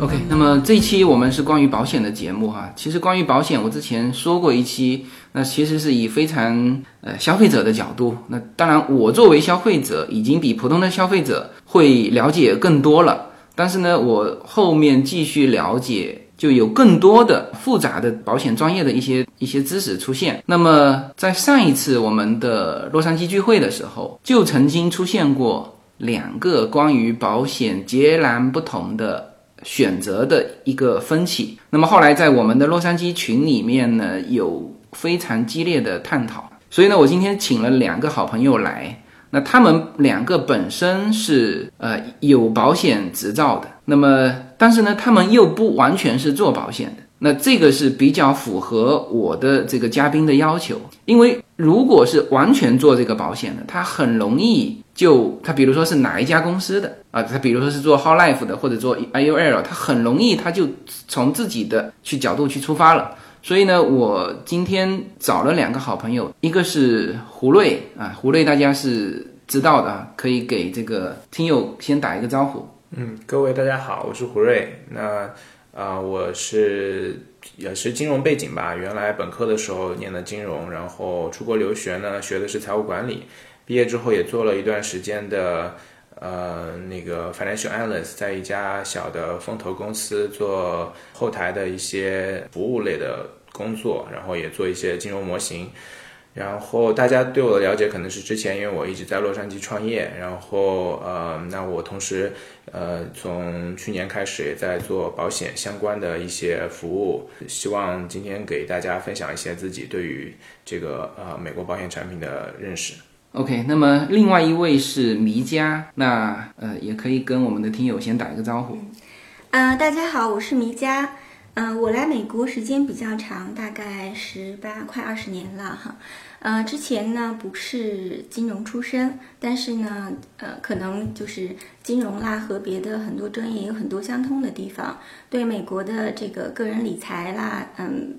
OK，那么这一期我们是关于保险的节目哈。其实关于保险，我之前说过一期，那其实是以非常呃消费者的角度。那当然，我作为消费者，已经比普通的消费者会了解更多了。但是呢，我后面继续了解，就有更多的复杂的保险专业的一些一些知识出现。那么在上一次我们的洛杉矶聚会的时候，就曾经出现过两个关于保险截然不同的。选择的一个分歧。那么后来在我们的洛杉矶群里面呢，有非常激烈的探讨。所以呢，我今天请了两个好朋友来。那他们两个本身是呃有保险执照的，那么但是呢，他们又不完全是做保险的。那这个是比较符合我的这个嘉宾的要求，因为如果是完全做这个保险的，他很容易就他比如说是哪一家公司的啊，他比如说是做 Whole Life 的或者做 IUL，他很容易他就从自己的去角度去出发了。所以呢，我今天找了两个好朋友，一个是胡瑞啊，胡瑞大家是知道的啊，可以给这个听友先打一个招呼。嗯，各位大家好，我是胡瑞。那啊，我是也是金融背景吧，原来本科的时候念的金融，然后出国留学呢，学的是财务管理，毕业之后也做了一段时间的呃那个 financial analyst，在一家小的风投公司做后台的一些服务类的工作，然后也做一些金融模型。然后大家对我的了解可能是之前，因为我一直在洛杉矶创业，然后呃，那我同时呃从去年开始也在做保险相关的一些服务，希望今天给大家分享一些自己对于这个呃美国保险产品的认识。OK，那么另外一位是迷佳，那呃也可以跟我们的听友先打一个招呼。呃，大家好，我是迷佳。嗯、我来美国时间比较长，大概十八快二十年了哈。呃，之前呢不是金融出身，但是呢，呃，可能就是金融啦和别的很多专业有很多相通的地方，对美国的这个个人理财啦，嗯，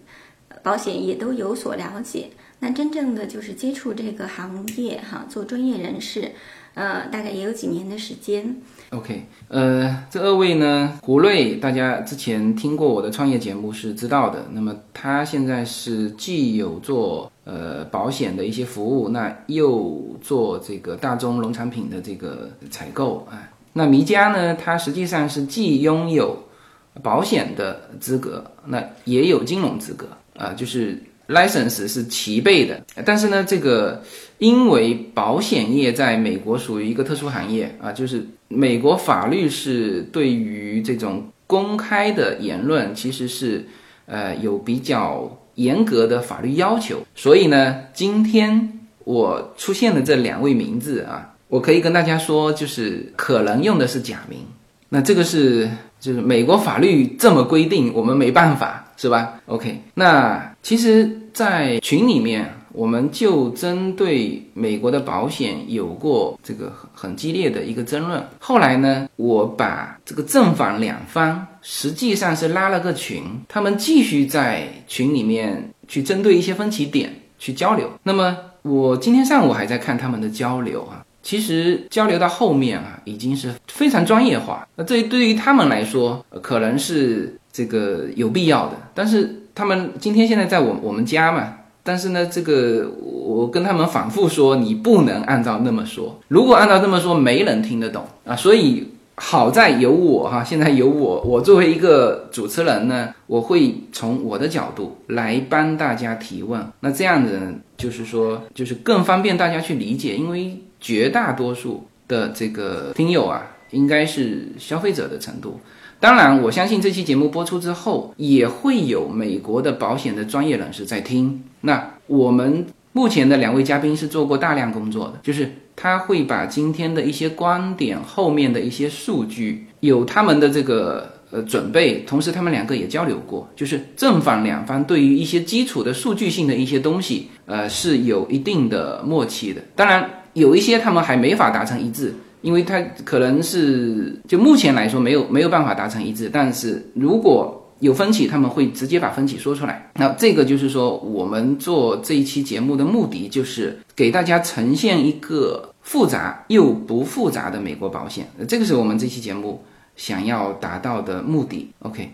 保险也都有所了解。那真正的就是接触这个行业哈，做专业人士，呃，大概也有几年的时间。OK，呃，这二位呢，胡瑞，大家之前听过我的创业节目是知道的。那么他现在是既有做呃保险的一些服务，那又做这个大宗农产品的这个采购啊。那迷佳呢，它实际上是既拥有保险的资格，那也有金融资格啊，就是 license 是齐备的。但是呢，这个因为保险业在美国属于一个特殊行业啊，就是美国法律是对于这种公开的言论其实是呃有比较严格的法律要求，所以呢，今天我出现的这两位名字啊，我可以跟大家说，就是可能用的是假名。那这个是就是美国法律这么规定，我们没办法，是吧？OK，那其实，在群里面，我们就针对美国的保险有过这个很很激烈的一个争论。后来呢，我把这个正反两方实际上是拉了个群，他们继续在群里面去针对一些分歧点去交流。那么我今天上午还在看他们的交流啊。其实交流到后面啊，已经是非常专业化。那这对于他们来说，可能是这个有必要的。但是他们今天现在在我我们家嘛，但是呢，这个我跟他们反复说，你不能按照那么说。如果按照这么说，没人听得懂啊。所以好在有我哈，现在有我，我作为一个主持人呢，我会从我的角度来帮大家提问。那这样子，就是说，就是更方便大家去理解，因为。绝大多数的这个听友啊，应该是消费者的程度。当然，我相信这期节目播出之后，也会有美国的保险的专业人士在听。那我们目前的两位嘉宾是做过大量工作的，就是他会把今天的一些观点后面的一些数据，有他们的这个呃准备，同时他们两个也交流过，就是正反两方对于一些基础的数据性的一些东西，呃是有一定的默契的。当然。有一些他们还没法达成一致，因为他可能是就目前来说没有没有办法达成一致。但是如果有分歧，他们会直接把分歧说出来。那这个就是说，我们做这一期节目的目的，就是给大家呈现一个复杂又不复杂的美国保险。这个是我们这期节目想要达到的目的。OK，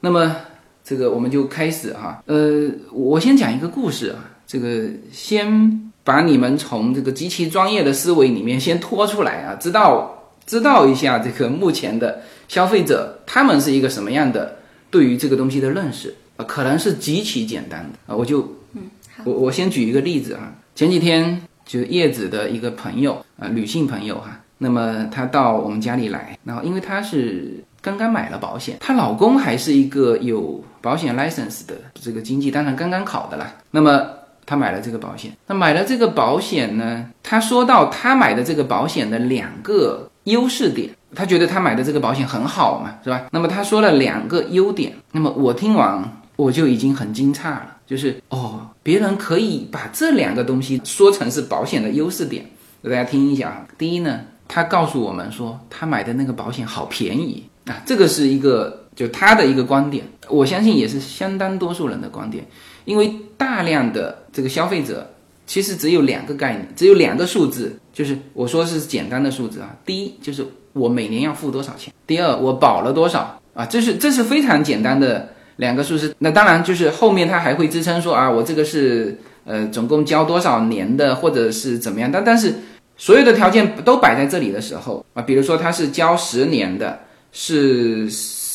那么这个我们就开始哈。呃，我先讲一个故事啊，这个先把你们从这个极其专业的思维里面先拖出来啊，知道知道一下这个目前的消费者他们是一个什么样的。对于这个东西的认识啊，可能是极其简单的。啊，我就，嗯，我我先举一个例子啊，前几天就是叶子的一个朋友啊，女性朋友哈，那么她到我们家里来，然后因为她是刚刚买了保险，她老公还是一个有保险 license 的这个经济，当然刚刚考的啦，那么他买了这个保险，那买了这个保险呢，他说到他买的这个保险的两个优势点。他觉得他买的这个保险很好嘛，是吧？那么他说了两个优点，那么我听完我就已经很惊诧了，就是哦，别人可以把这两个东西说成是保险的优势点，给大家听一下啊。第一呢，他告诉我们说他买的那个保险好便宜啊，这个是一个就他的一个观点，我相信也是相当多数人的观点，因为大量的这个消费者其实只有两个概念，只有两个数字，就是我说是简单的数字啊，第一就是。我每年要付多少钱？第二，我保了多少啊？这是这是非常简单的两个数字。那当然就是后面他还会支撑说啊，我这个是呃总共交多少年的，或者是怎么样？但但是所有的条件都摆在这里的时候啊，比如说他是交十年的，是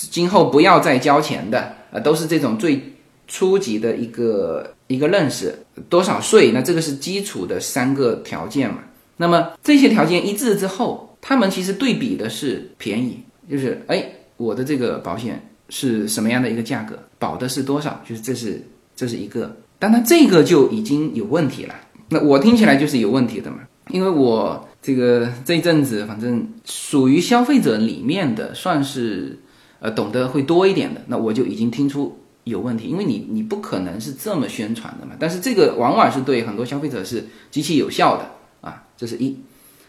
今后不要再交钱的啊，都是这种最初级的一个一个认识。多少岁？那这个是基础的三个条件嘛。那么这些条件一致之后。他们其实对比的是便宜，就是哎，我的这个保险是什么样的一个价格，保的是多少，就是这是这是一个，当然这个就已经有问题了。那我听起来就是有问题的嘛，因为我这个这一阵子反正属于消费者里面的，算是呃懂得会多一点的，那我就已经听出有问题，因为你你不可能是这么宣传的嘛。但是这个往往是对很多消费者是极其有效的啊，这是一。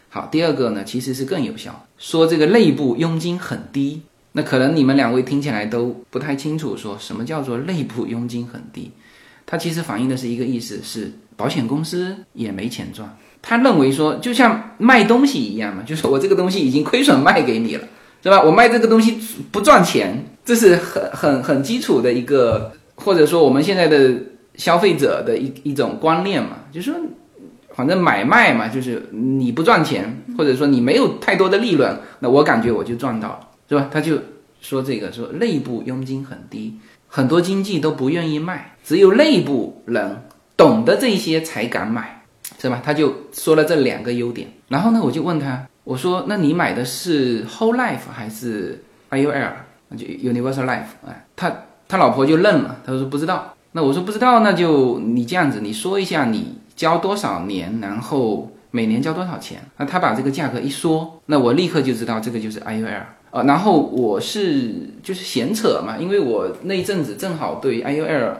好，第二个呢，其实是更有效。说这个内部佣金很低，那可能你们两位听起来都不太清楚，说什么叫做内部佣金很低？它其实反映的是一个意思，是保险公司也没钱赚。他认为说，就像卖东西一样嘛，就是我这个东西已经亏损卖给你了，是吧？我卖这个东西不赚钱，这是很很很基础的一个，或者说我们现在的消费者的一一种观念嘛，就是说。反正买卖嘛，就是你不赚钱，或者说你没有太多的利润，那我感觉我就赚到了，是吧？他就说这个说内部佣金很低，很多经纪都不愿意卖，只有内部人懂得这些才敢买，是吧？他就说了这两个优点，然后呢，我就问他，我说那你买的是 Whole Life 还是 IUL？就 Universal Life？哎，他他老婆就愣了，他说不知道。那我说不知道，那就你这样子，你说一下你。交多少年，然后每年交多少钱？那他把这个价格一说，那我立刻就知道这个就是 IUL 啊。然后我是就是闲扯嘛，因为我那一阵子正好对 IUL，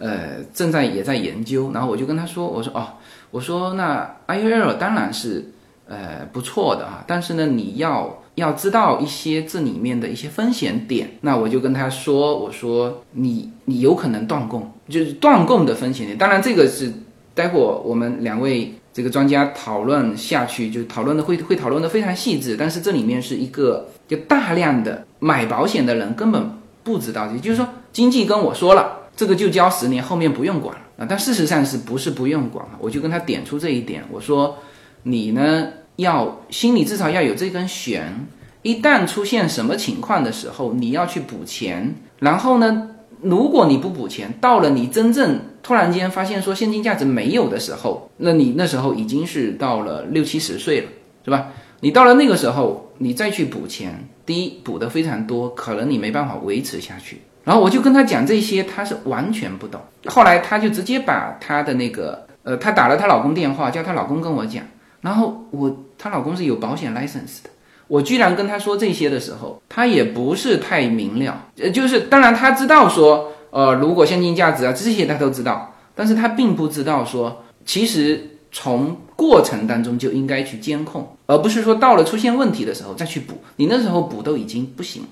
呃，正在也在研究。然后我就跟他说，我说哦，我说那 IUL 当然是呃不错的啊，但是呢，你要要知道一些这里面的一些风险点。那我就跟他说，我说你你有可能断供，就是断供的风险点。当然这个是。待会我们两位这个专家讨论下去，就讨论的会会讨论的非常细致。但是这里面是一个就大量的买保险的人根本不知道，也就是说，经济跟我说了，这个就交十年，后面不用管了啊。但事实上是不是不用管了？我就跟他点出这一点，我说你呢要心里至少要有这根弦，一旦出现什么情况的时候，你要去补钱，然后呢？如果你不补钱，到了你真正突然间发现说现金价值没有的时候，那你那时候已经是到了六七十岁了，是吧？你到了那个时候，你再去补钱，第一补的非常多，可能你没办法维持下去。然后我就跟他讲这些，他是完全不懂。后来他就直接把他的那个，呃，他打了她老公电话，叫她老公跟我讲。然后我她老公是有保险 license 的。我居然跟他说这些的时候，他也不是太明了，呃，就是当然他知道说，呃，如果现金价值啊这些他都知道，但是他并不知道说，其实从过程当中就应该去监控，而不是说到了出现问题的时候再去补，你那时候补都已经不行，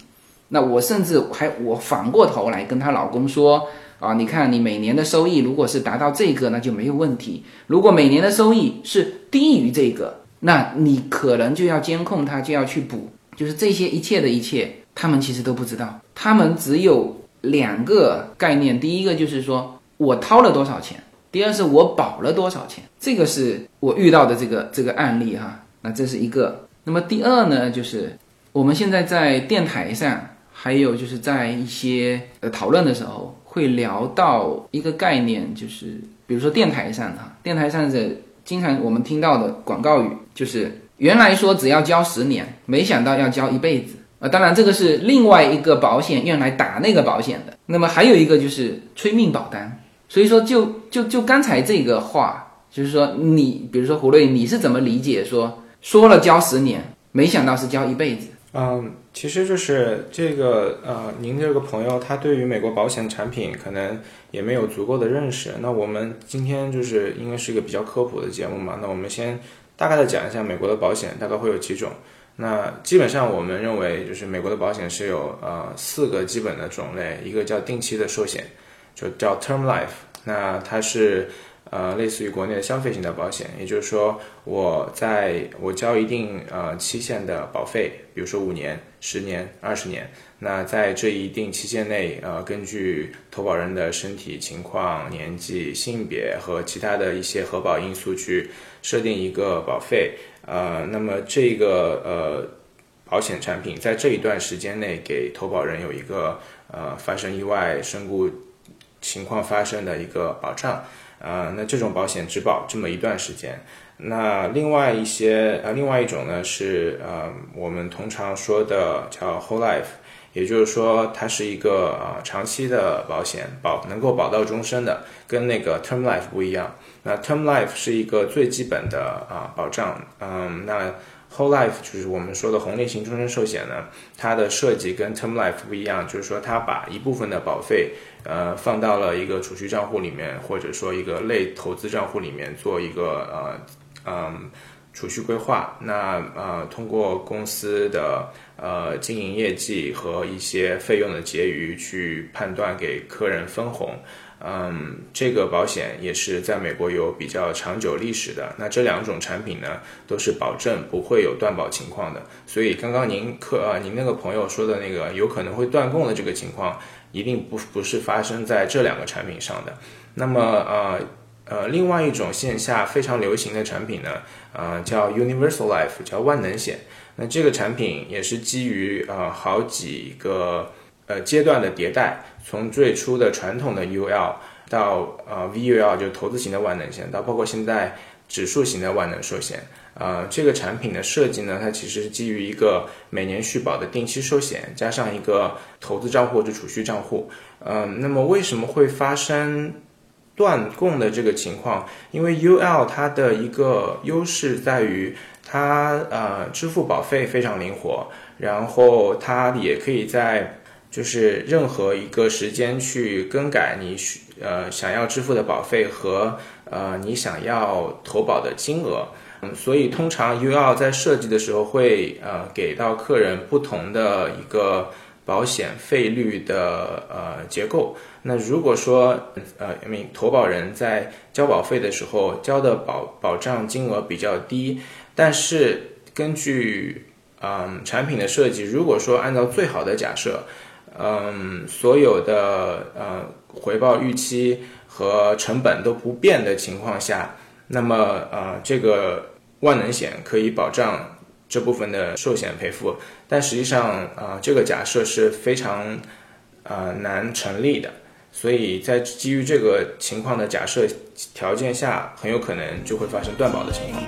那我甚至还我反过头来跟她老公说啊，你看你每年的收益如果是达到这个，那就没有问题；如果每年的收益是低于这个，那你可能就要监控它，就要去补。就是这些一切的一切，他们其实都不知道，他们只有两个概念：第一个就是说我掏了多少钱，第二是我保了多少钱。这个是我遇到的这个这个案例哈。那这是一个。那么第二呢，就是我们现在在电台上，还有就是在一些呃讨论的时候，会聊到一个概念，就是比如说电台上哈，电台上的经常我们听到的广告语就是。原来说只要交十年，没想到要交一辈子啊！当然，这个是另外一个保险用来打那个保险的。那么还有一个就是催命保单。所以说，就就就刚才这个话，就是说你，比如说胡瑞，你是怎么理解说说了交十年，没想到是交一辈子？嗯，其实就是这个呃，您这个朋友他对于美国保险产品可能也没有足够的认识。那我们今天就是因为是一个比较科普的节目嘛，那我们先。大概的讲一下美国的保险大概会有几种。那基本上我们认为就是美国的保险是有呃四个基本的种类，一个叫定期的寿险，就叫 term life。那它是呃类似于国内的消费型的保险，也就是说我在我交一定呃期限的保费，比如说五年、十年、二十年。那在这一定期限内，呃，根据投保人的身体情况、年纪、性别和其他的一些核保因素去设定一个保费，呃，那么这个呃保险产品在这一段时间内给投保人有一个呃发生意外身故情况发生的一个保障，啊，那这种保险只保这么一段时间。那另外一些呃，另外一种呢是呃我们通常说的叫 whole life。也就是说，它是一个啊长期的保险，保能够保到终身的，跟那个 term life 不一样。那 term life 是一个最基本的啊保障，嗯，那 whole life 就是我们说的红利型终身寿险呢，它的设计跟 term life 不一样，就是说它把一部分的保费呃放到了一个储蓄账户里面，或者说一个类投资账户里面做一个呃嗯。储蓄规划，那呃，通过公司的呃经营业绩和一些费用的结余去判断给客人分红，嗯，这个保险也是在美国有比较长久历史的。那这两种产品呢，都是保证不会有断保情况的。所以刚刚您客呃您那个朋友说的那个有可能会断供的这个情况，一定不不是发生在这两个产品上的。那么呃。呃，另外一种线下非常流行的产品呢，呃，叫 Universal Life，叫万能险。那这个产品也是基于呃好几个呃阶段的迭代，从最初的传统的 UL 到呃 VUL，就投资型的万能险，到包括现在指数型的万能寿险。呃，这个产品的设计呢，它其实是基于一个每年续保的定期寿险，加上一个投资账户或者储蓄账户。嗯，那么为什么会发生？断供的这个情况，因为 UL 它的一个优势在于它呃支付保费非常灵活，然后它也可以在就是任何一个时间去更改你呃想要支付的保费和呃你想要投保的金额，嗯，所以通常 UL 在设计的时候会呃给到客人不同的一个。保险费率的呃结构，那如果说呃，因为投保人在交保费的时候交的保保障金额比较低，但是根据嗯产品的设计，如果说按照最好的假设，嗯所有的呃回报预期和成本都不变的情况下，那么呃这个万能险可以保障。这部分的寿险赔付，但实际上啊，这个假设是非常呃难成立的，所以在基于这个情况的假设条件下，很有可能就会发生断保的情况。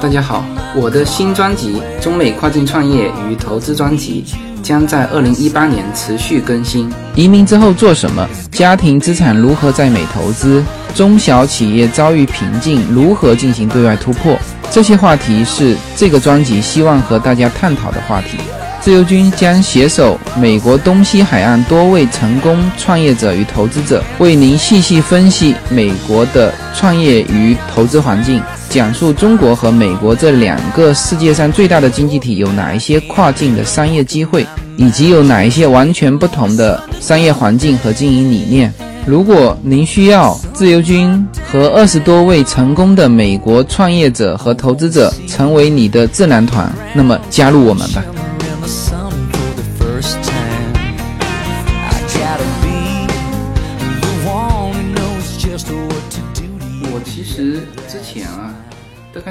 大家好，我的新专辑《中美跨境创业与投资专辑》将在二零一八年持续更新。移民之后做什么？家庭资产如何在美投资？中小企业遭遇瓶颈，如何进行对外突破？这些话题是这个专辑希望和大家探讨的话题。自由军将携手美国东西海岸多位成功创业者与投资者，为您细细分析美国的创业与投资环境。讲述中国和美国这两个世界上最大的经济体有哪一些跨境的商业机会，以及有哪一些完全不同的商业环境和经营理念。如果您需要自由军和二十多位成功的美国创业者和投资者成为你的智囊团，那么加入我们吧。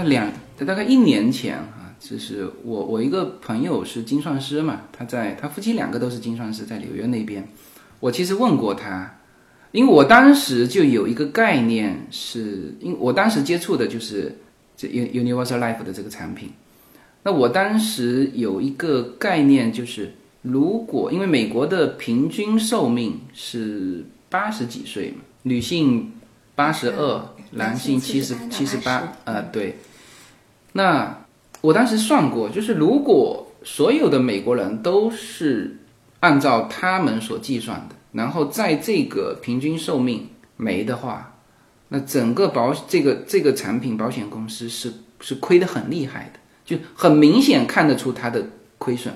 概两大概一年前啊，就是我我一个朋友是精算师嘛，他在他夫妻两个都是精算师，在纽约那边。我其实问过他，因为我当时就有一个概念是，因为我当时接触的就是这 Universal Life 的这个产品。那我当时有一个概念就是，如果因为美国的平均寿命是八十几岁嘛，女性八十二，男性七十七十八，呃，对。那我当时算过，就是如果所有的美国人都是按照他们所计算的，然后在这个平均寿命没的话，那整个保这个这个产品保险公司是是亏得很厉害的，就很明显看得出它的亏损。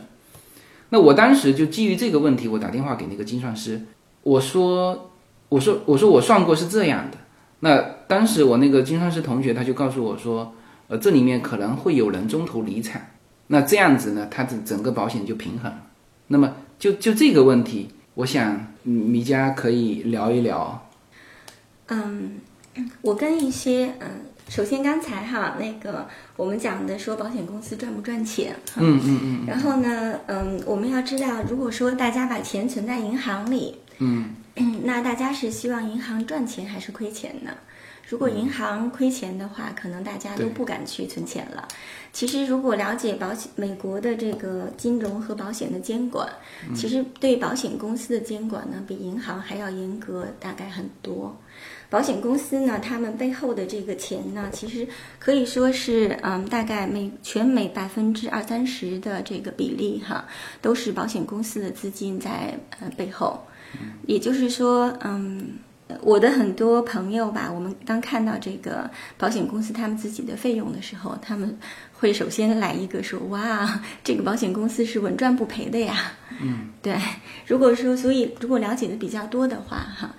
那我当时就基于这个问题，我打电话给那个精算师，我说，我说，我说我算过是这样的。那当时我那个精算师同学他就告诉我说，呃，这里面可能会有人中途离场，那这样子呢，它的整个保险就平衡了。那么就就这个问题，我想嗯米家可以聊一聊。嗯，我跟一些嗯，首先刚才哈那个我们讲的说保险公司赚不赚钱，嗯嗯嗯然后呢，嗯，我们要知道，如果说大家把钱存在银行里，嗯那大家是希望银行赚钱还是亏钱呢？如果银行亏钱的话，可能大家都不敢去存钱了。其实，如果了解保险美国的这个金融和保险的监管，其实对保险公司的监管呢，比银行还要严格，大概很多。保险公司呢，他们背后的这个钱呢，其实可以说是，嗯，大概每全美百分之二三十的这个比例哈，都是保险公司的资金在呃背后。也就是说，嗯，我的很多朋友吧，我们当看到这个保险公司他们自己的费用的时候，他们会首先来一个说：“哇，这个保险公司是稳赚不赔的呀。”嗯，对。如果说，所以如果了解的比较多的话，哈。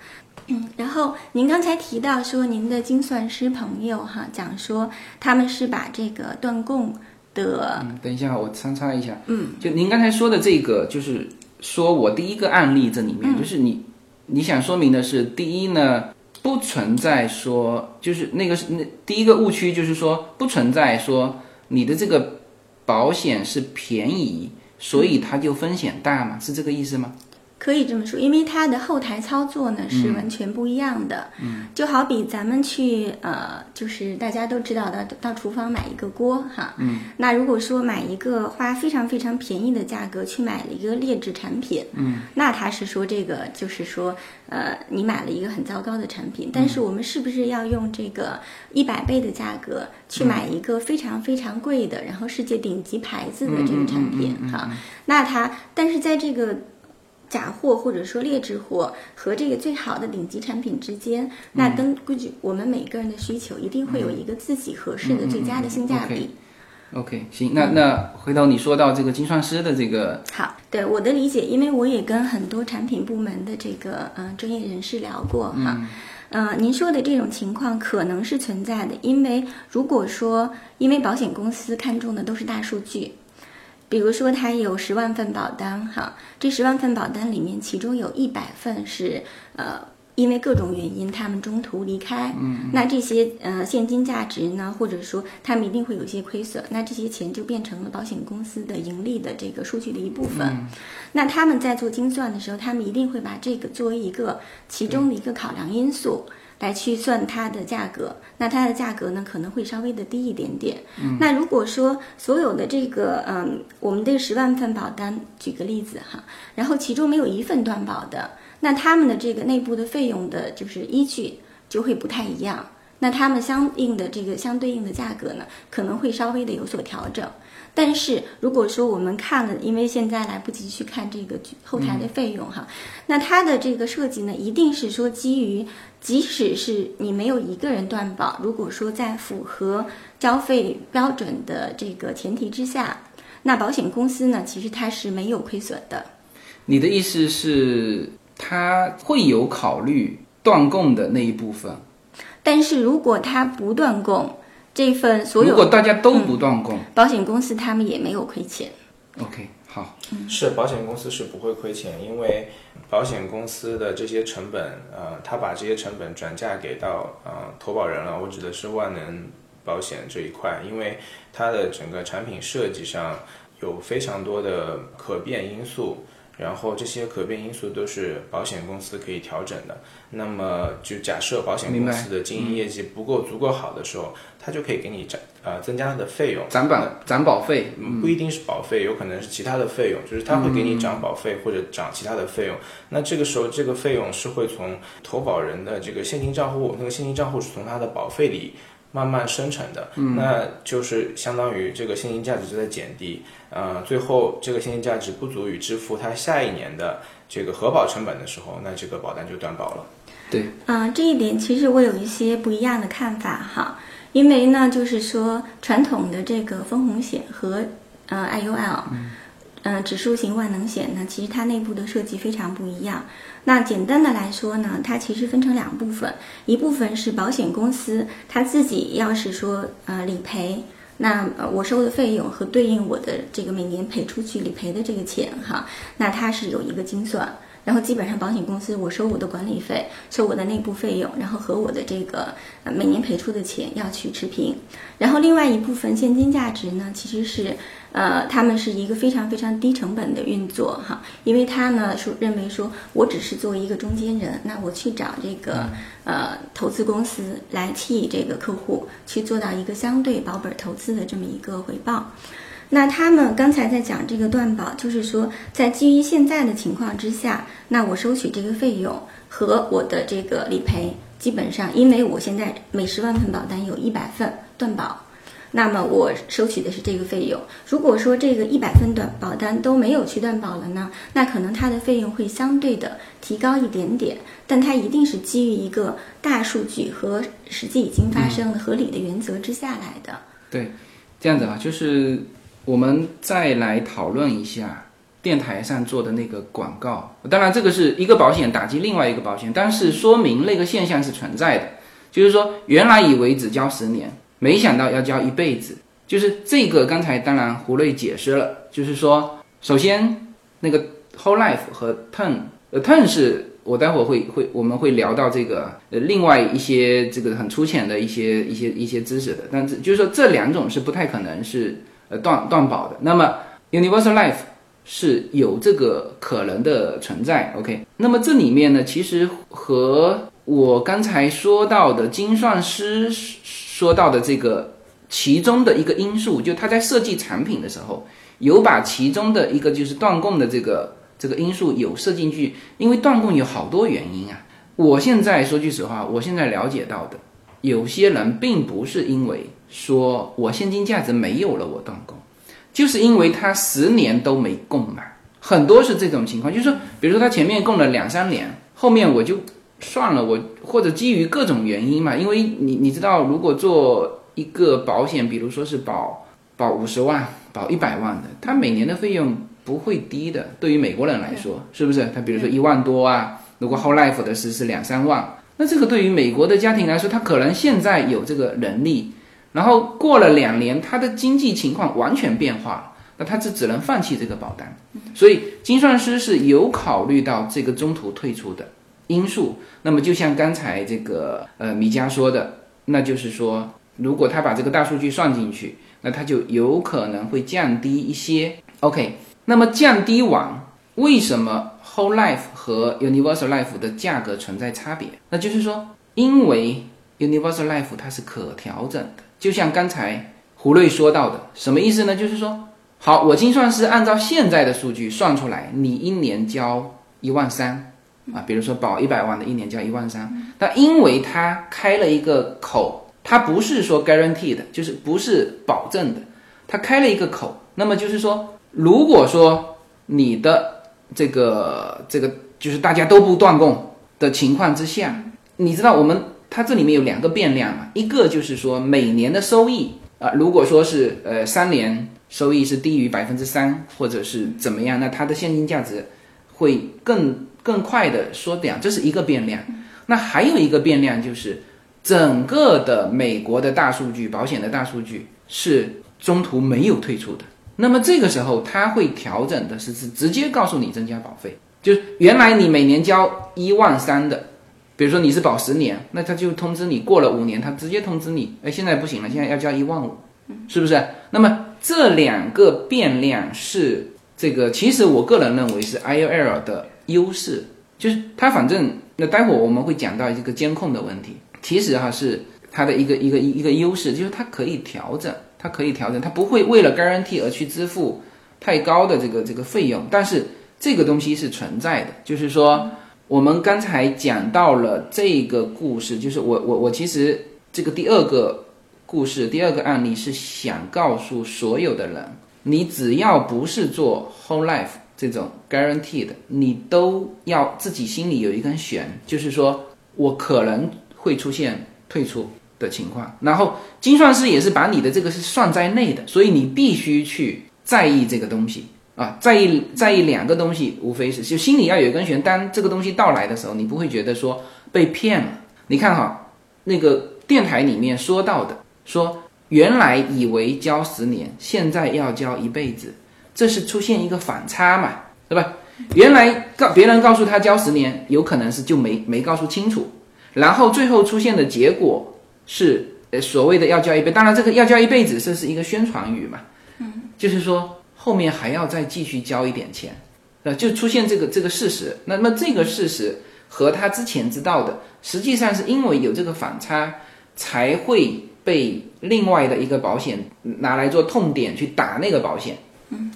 嗯，然后您刚才提到说您的精算师朋友哈讲说他们是把这个断供的嗯，等一下，我参插一下。嗯，就您刚才说的这个，就是说我第一个案例这里面，就是你你想说明的是，第一呢，不存在说，就是那个是那第一个误区，就是说不存在说你的这个保险是便宜，所以它就风险大嘛，是这个意思吗？可以这么说，因为它的后台操作呢是完全不一样的。嗯，就好比咱们去呃，就是大家都知道的，到厨房买一个锅哈。嗯，那如果说买一个花非常非常便宜的价格去买了一个劣质产品，嗯，那他是说这个就是说呃，你买了一个很糟糕的产品。但是我们是不是要用这个一百倍的价格去买一个非常非常贵的，然后世界顶级牌子的这个产品哈？那它，但是在这个假货或者说劣质货和这个最好的顶级产品之间，那根据我们每个人的需求，一定会有一个自己合适的最佳的性价比。OK，行，那那回头你说到这个精算师的这个，好，对我的理解，因为我也跟很多产品部门的这个嗯、呃专业人士聊过哈。呃，您说的这种情况可能是存在的，因为如果说，因为保险公司看重的都是大数据，比如说它有十万份保单哈，这十万份保单里面，其中有一百份是呃因为各种原因他们中途离开，嗯，那这些呃现金价值呢，或者说他们一定会有一些亏损，那这些钱就变成了保险公司的盈利的这个数据的一部分。那他们在做精算的时候，他们一定会把这个作为一个其中的一个考量因素。来去算它的价格，那它的价格呢可能会稍微的低一点点。嗯，那如果说所有的这个嗯，我们这十万份保单，举个例子哈，然后其中没有一份断保的，那他们的这个内部的费用的就是依据就会不太一样。那他们相应的这个相对应的价格呢，可能会稍微的有所调整。但是如果说我们看了，因为现在来不及去看这个后台的费用哈，那它的这个设计呢，一定是说基于，即使是你没有一个人断保，如果说在符合交费标准的这个前提之下，那保险公司呢，其实它是没有亏损的。你的意思是，它会有考虑断供的那一部分？但是如果它不断供，这份所有如果大家都不断供，保险公司他们也没有亏钱。OK，好，是保险公司是不会亏钱，因为保险公司的这些成本，呃，他把这些成本转嫁给到呃投保人了。我指的是万能保险这一块，因为它的整个产品设计上有非常多的可变因素，然后这些可变因素都是保险公司可以调整的。那么就假设保险公司的经营业绩不够足够好的时候，它就可以给你涨呃增加它的费用，涨保涨保费，嗯，不一定是保费，有可能是其他的费用，就是它会给你涨保费或者涨其他的费用。那这个时候，这个费用是会从投保人的这个现金账户，那个现金账户是从他的保费里慢慢生成的，那就是相当于这个现金价值就在减低，呃，最后这个现金价值不足以支付他下一年的这个核保成本的时候，那这个保单就断保了。对，啊、这一点其实我有一些不一样的看法哈，因为呢，就是说传统的这个分红险和呃 IUL，嗯、指数型万能险呢，其实它内部的设计非常不一样。那简单的来说呢，它其实分成两部分，一部分是保险公司它自己要是说呃理赔。那我收的费用和对应我的这个每年赔出去理赔的这个钱哈，那它是有一个精算，然后基本上保险公司我收我的管理费，收我的内部费用，然后和我的这个每年赔出的钱要去持平。然后另外一部分现金价值呢，其实是呃他们是一个非常非常低成本的运作哈，因为他呢说认为说我只是作为一个中间人，那我去找这个呃投资公司来替这个客户去做到一个相对保本投资的这么一个回报。那他们刚才在讲这个断保，就是说，在基于现在的情况之下，那我收取这个费用和我的这个理赔，基本上，因为我现在每十万份保单有一百份断保，那么我收取的是这个费用。如果说这个一百份短保单都没有去断保了呢，那可能它的费用会相对的提高一点点，但它一定是基于一个大数据和实际已经发生的合理的原则之下来的。对，这样子啊，就是我们再来讨论一下电台上做的那个广告。当然，这个是一个保险打击另外一个保险，但是说明那个现象是存在的。就是说，原来以为只交十年，没想到要交一辈子。就是这个，刚才当然胡瑞解释了，就是说，首先那个 whole life 和 turn，呃 turn 是我待会儿会会我们会聊到这个呃另外一些这个很粗浅的一些一些一些知识的，但是就是说这两种是不太可能是呃断断保的。那么 universal life 是有这个可能的存在，OK。那么这里面呢，其实和我刚才说到的精算师说到的这个其中的一个因素，就他在设计产品的时候，有把其中的一个就是断供的这个这个因素有设进去，因为断供有好多原因啊。我现在说句实话，我现在了解到的，有些人并不是因为说我现金价值没有了我断供，就是因为他十年都没供嘛，很多是这种情况，就是说，比如说他前面供了两三年，后面我就算了，我或者基于各种原因嘛，因为你你知道，如果做一个保险，比如说是保保五十万、保一百万的，它每年的费用不会低的。对于美国人来说，是不是？他比如说一万多啊，如果 whole life 的是是两三万，那这个对于美国的家庭来说，他可能现在有这个能力，然后过了两年，他的经济情况完全变化了，那他只只能放弃这个保单。所以精算师是有考虑到这个中途退出的因素。那么就像刚才这个呃米佳说的，那就是说，如果他把这个大数据算进去，那他就有可能会降低一些。OK，那么降低完，为什么 Whole Life 和 Universal Life 的价格存在差别？那就是说，因为 Universal Life 它是可调整的，就像刚才胡瑞说到的，什么意思呢？就是说，好，我精算师按照现在的数据算出来，你一年交一万三。啊，比如说保一百万的，一年交一万三。那因为他开了一个口，他不是说 guarantee 的，就是不是保证的，他开了一个口。那么就是说，如果说你的这个这个就是大家都不断供的情况之下，你知道我们它这里面有两个变量嘛，一个就是说每年的收益啊，如果说是呃三年收益是低于百分之三，或者是怎么样，那它的现金价值会更更快的缩掉，这是一个变量。那还有一个变量就是整个的美国的大数据，保险的大数据是中途没有退出的。那么这个时候，它会调整的是是直接告诉你增加保费，就是原来你每年交一万三的，比如说你是保十年，那他就通知你过了五年，他直接通知你，哎，现在不行了，现在要交一万五，是不是？那么这两个变量是这个，其实我个人认为是 IOL 的优势，就是它反正那待会儿我们会讲到一个监控的问题，其实哈是它的一个一个一个优势，就是它可以调整。它可以调整，它不会为了 guarantee 而去支付太高的这个这个费用，但是这个东西是存在的。就是说，我们刚才讲到了这个故事，就是我我我其实这个第二个故事，第二个案例是想告诉所有的人，你只要不是做 whole life 这种 guaranteed，，你都要自己心里有一根弦，就是说我可能会出现退出。的情况，然后精算师也是把你的这个是算在内的，所以你必须去在意这个东西啊，在意在意两个东西，无非是就心里要有一根弦。当这个东西到来的时候，你不会觉得说被骗了。你看哈，那个电台里面说到的，说原来以为交十年，现在要交一辈子，这是出现一个反差嘛，对吧？原来告别人告诉他交十年，有可能是就没没告诉清楚，然后最后出现的结果。是呃所谓的要交一辈，当然这个要交一辈子，这是一个宣传语嘛，嗯，就是说后面还要再继续交一点钱，呃，就出现这个这个事实。那么这个事实和他之前知道的，实际上是因为有这个反差，才会被另外的一个保险拿来做痛点去打那个保险。嗯，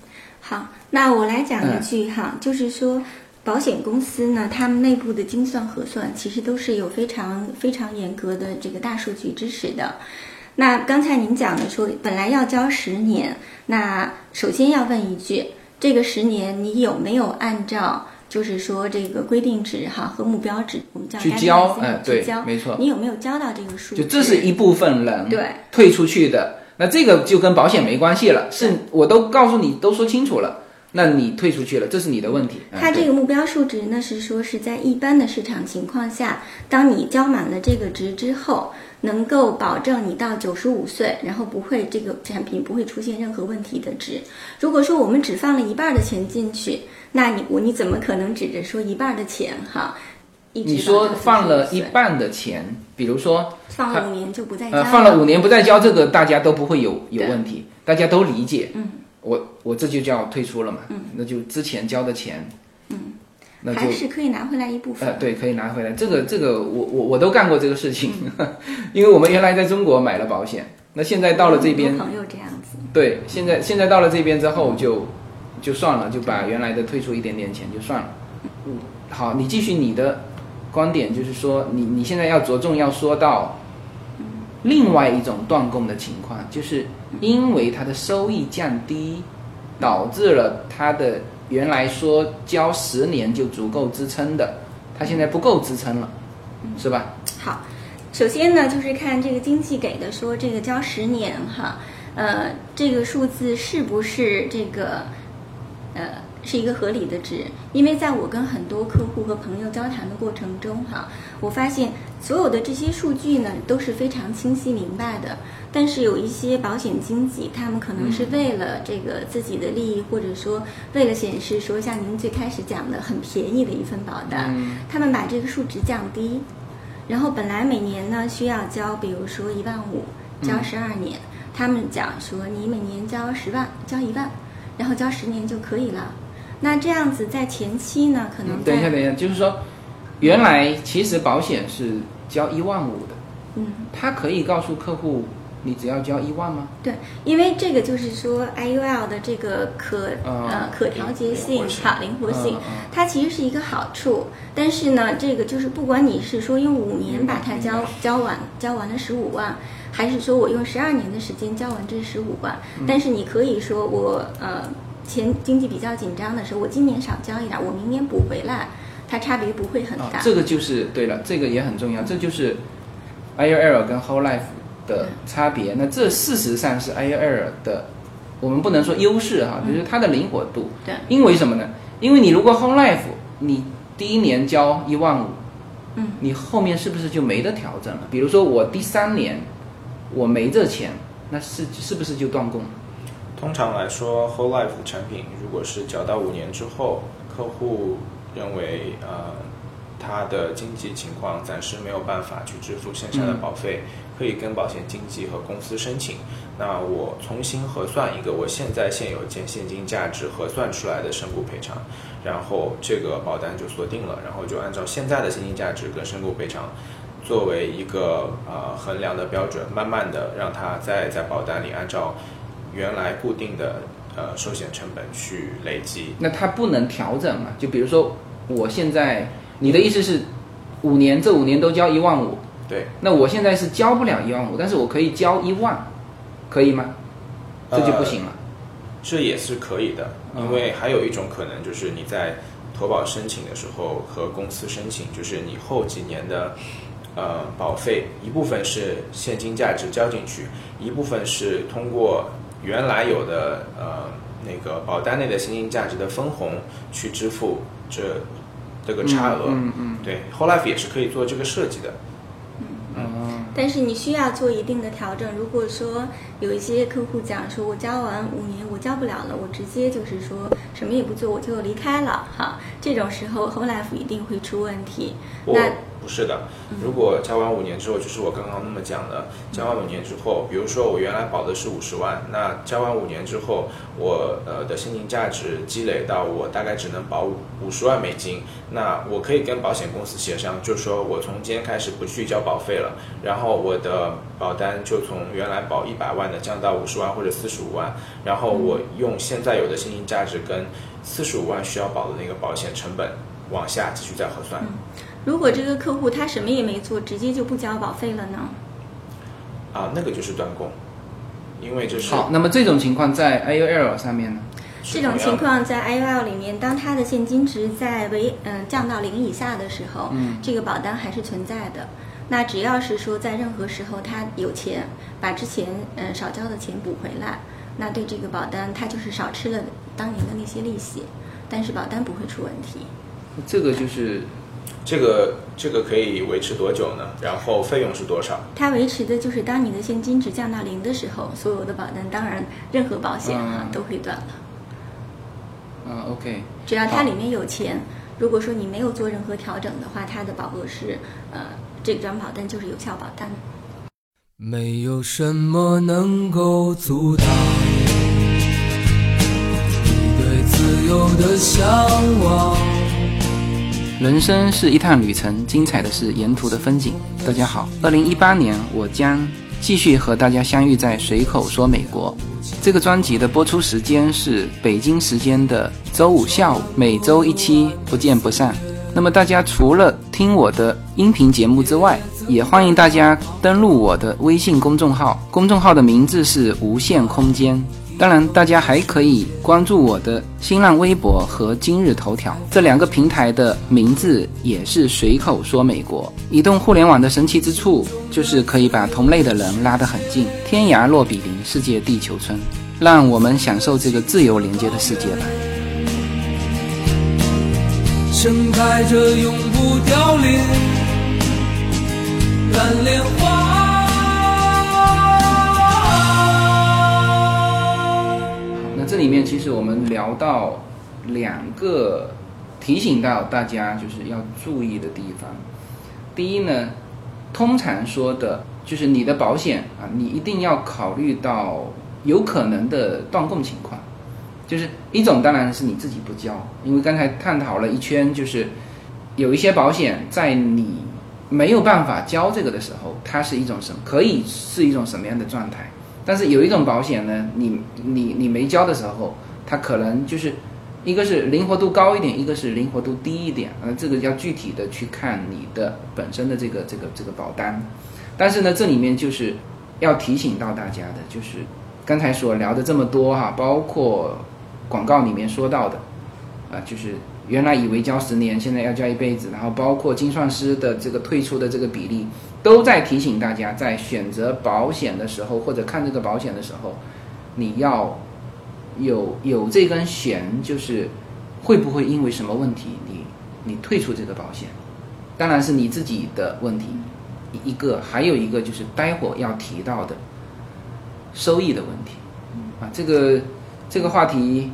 好，那我来讲一句哈，就是说。保险公司呢，他们内部的精算核算其实都是有非常非常严格的这个大数据支持的。那刚才您讲的说，本来要交十年，那首先要问一句，这个十年你有没有按照就是说这个规定值哈和目标值，我们叫去交，哎，对，没错，你有没有交到这个数？就这是一部分人对退出去的，那这个就跟保险没关系了，是我都告诉你都说清楚了。那你退出去了，这是你的问题。它这个目标数值呢，是说是在一般的市场情况下，当你交满了这个值之后，能够保证你到九十五岁，然后不会这个产品不会出现任何问题的值。如果说我们只放了一半的钱进去，那你我你怎么可能指着说一半的钱哈？你说放了一半的钱，比如说放了五年就不再交，呃，放了五年不再交，这个大家都不会有有问题，大家都理解。嗯。我我这就叫退出了嘛，嗯那就之前交的钱，嗯，那还是可以拿回来一部分。呃，对，可以拿回来。这个这个，我我我都干过这个事情，因为我们原来在中国买了保险，那现在到了这边，朋友这样子。对，现在现在到了这边之后就就算了，就把原来的退出一点点钱就算了。嗯，好，你继续你的观点，就是说你你现在要着重要说到。另外一种断供的情况，就是因为它的收益降低，导致了它的原来说交十年就足够支撑的，它现在不够支撑了，是吧？好，首先呢，就是看这个经济给的说这个交十年哈，呃，这个数字是不是这个，呃。是一个合理的值，因为在我跟很多客户和朋友交谈的过程中，哈，我发现所有的这些数据呢都是非常清晰明白的。但是有一些保险经纪，他们可能是为了这个自己的利益，或者说为了显示说像您最开始讲的很便宜的一份保单，他们把这个数值降低，然后本来每年呢需要交，比如说一万五，交十二年，他们讲说你每年交十万，交一万，然后交十年就可以了。那这样子在前期呢，可能等一下，等一下，就是说，原来其实保险是交一万五的，嗯，他可以告诉客户你只要交一万吗？对，因为这个就是说 IUL 的这个可、嗯呃可调节性好灵活性，嗯嗯。它其实是一个好处。但是呢，这个就是不管你是说用五年把它交交完交完了十五万，还是说我用十二年的时间交完这十五万，嗯。但是你可以说我呃钱经济比较紧张的时候，我今年少交一点，我明年补回来，它差别不会很大。啊，这个就是对了，这个也很重要，这就是 IUL 跟 Whole Life 的差别。那这事实上是 IUL 的，我们不能说优势哈，就是它的灵活度。对因为什么呢？因为你如果 Whole Life 你第一年交一万五，嗯，你后面是不是就没得调整了？比如说我第三年我没这钱，那是是不是就断供？通常来说，whole life 产品如果是缴到五年之后，客户认为呃他的经济情况暂时没有办法去支付剩下的保费，可以跟保险经纪和公司申请。那我重新核算一个我现在现有现现金价值核算出来的身故赔偿，然后这个保单就锁定了，然后就按照现在的现金价值跟身故赔偿。作为一个呃衡量的标准，慢慢的让它再在保单里按照原来固定的呃寿险成本去累积。那它不能调整嘛？就比如说我现在，你的意思是五年这五年都交一万五，对，那我现在是交不了一万五，但是我可以交一万，可以吗？这就不行了。这也是可以的，嗯因为还有一种可能就是你在投保申请的时候和公司申请，就是你后几年的呃保费一部分是现金价值交进去，一部分是通过原来有的呃那个保单内的现金价值的分红去支付这这个差额。嗯嗯对，Whole Life 也是可以做这个设计的。嗯但是你需要做一定的调整。如果说有一些客户讲说，我交完五年我交不了了，我直接就是说什么也不做我就离开了哈，这种时候 Whole Life 一定会出问题。那，不是的。如果交完五年之后，就是我刚刚那么讲的，交完五年之后，比如说我原来保的是五十万，那交完五年之后，我呃的现金价值积累到我大概只能保五十万美金，那我可以跟保险公司协商，就说我从今天开始不去交保费了，然后我的保单就从原来保一百万的降到五十万或者四十五万，然后我用现在有的现金价值跟四十五万需要保的那个保险成本往下继续再核算。如果这个客户他什么也没做，直接就不交保费了呢？啊，那个就是断供，因为就是好，那么这种情况在 IUL 上面呢？这种情况在 IUL 里面，当它的现金值在为嗯、降到零以下的时候，嗯这个保单还是存在的。那只要是说在任何时候他有钱，把之前嗯、呃少交的钱补回来，那对这个保单他就是少吃了当年的那些利息，但是保单不会出问题。这个就是这个这个可以维持多久呢？然后费用是多少？它维持的就是当你的现金值降到零的时候，所有的保单，当然任何保险啊、嗯都会断了。嗯 OK，只要它里面有钱，如果说你没有做任何调整的话，它的保额是呃，这张保单就是有效保单。没有什么能够阻挡你对自由的向往。人生是一趟旅程，精彩的是沿途的风景。大家好，二零一八年我将继续和大家相遇在随口说美国。这个专辑的播出时间是北京时间的周五下午，每周一期，不见不散。那么大家除了听我的音频节目之外，也欢迎大家登录我的微信公众号，公众号的名字是无限空间。当然，大家还可以关注我的新浪微博和今日头条这两个平台的名字也是随口说美国。移动互联网的神奇之处就是可以把同类的人拉得很近，天涯若比邻，世界地球村。让我们享受这个自由连接的世界吧。盛开着永不凋零蓝莲花。这里面其实我们聊到两个提醒到大家就是要注意的地方。第一呢，通常说的就是你的保险啊，你一定要考虑到有可能的断供情况。就是一种当然是你自己不交，因为刚才探讨了一圈，就是有一些保险在你没有办法交这个的时候，它是一种什么？可以是一种什么样的状态？但是有一种保险呢，你你你没交的时候，它可能就是一个是灵活度高一点，一个是灵活度低一点，呃，这个要具体的去看你的本身的这个这个这个保单。但是呢，这里面就是要提醒到大家的，就是刚才所聊的这么多哈，包括广告里面说到的，啊，就是原来以为交十年，现在要交一辈子，然后包括精算师的这个退出的这个比例，都在提醒大家，在选择保险的时候或者看这个保险的时候，你要有有这根弦，就是会不会因为什么问题，你你退出这个保险，当然是你自己的问题。一个还有一个就是待会要提到的收益的问题啊，这个这个话题，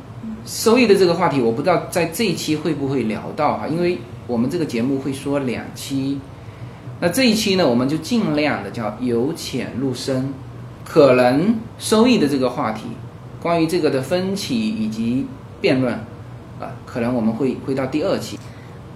收益的这个话题，我不知道在这一期会不会聊到哈，因为我们这个节目会说两期，那这一期呢，我们就尽量的叫由浅入深，可能收益的这个话题，关于这个的分歧以及辩论啊，可能我们会会到第二期。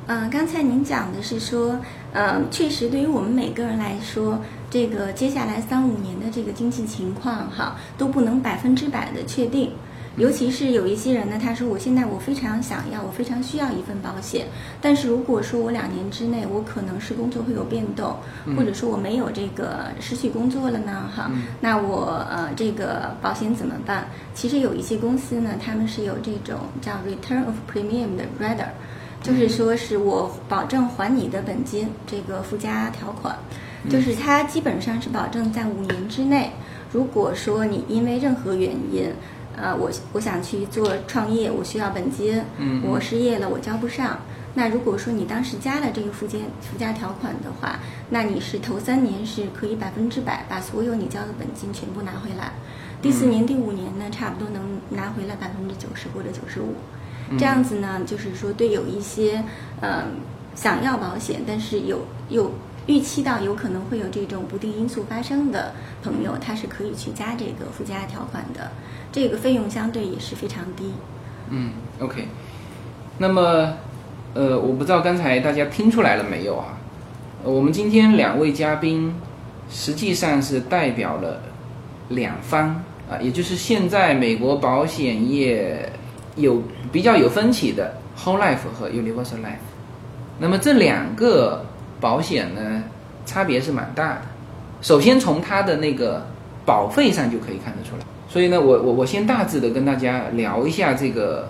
嗯，刚才您讲的是说，嗯，确实对于我们每个人来说，这个接下来三五年的这个经济情况哈，都不能百分之百的确定。尤其是有一些人呢，他说我现在我非常想要，我非常需要一份保险，但是如果说我两年之内我可能是工作会有变动，或者说我没有这个失去工作了呢，哈，那我呃这个保险怎么办？其实有一些公司呢，他们是有这种叫 return of premium 的 rider。就是说，是我保证还你的本金，这个附加条款，就是它基本上是保证在五年之内，如果说你因为任何原因，呃，我我想去做创业，我需要本金，嗯我失业了，我交不上，那如果说你当时加了这个附加附加条款的话，那你是头三年是可以百分之百把所有你交的本金全部拿回来，第四年、第五年呢，差不多能拿回来百分之九十或者九十五。这样子呢，就是说对有一些呃想要保险，但是有有预期到有可能会有这种不定因素发生的朋友，他是可以去加这个附加条款的，这个费用相对也是非常低。嗯，OK。那么呃，我不知道刚才大家听出来了没有啊？我们今天两位嘉宾实际上是代表了两方啊，也就是现在美国保险业。有比较有分歧的 Whole Life 和 Universal Life，那么这两个保险呢，差别是蛮大的。首先从它的那个保费上就可以看得出来。所以呢，我我我先大致的跟大家聊一下这个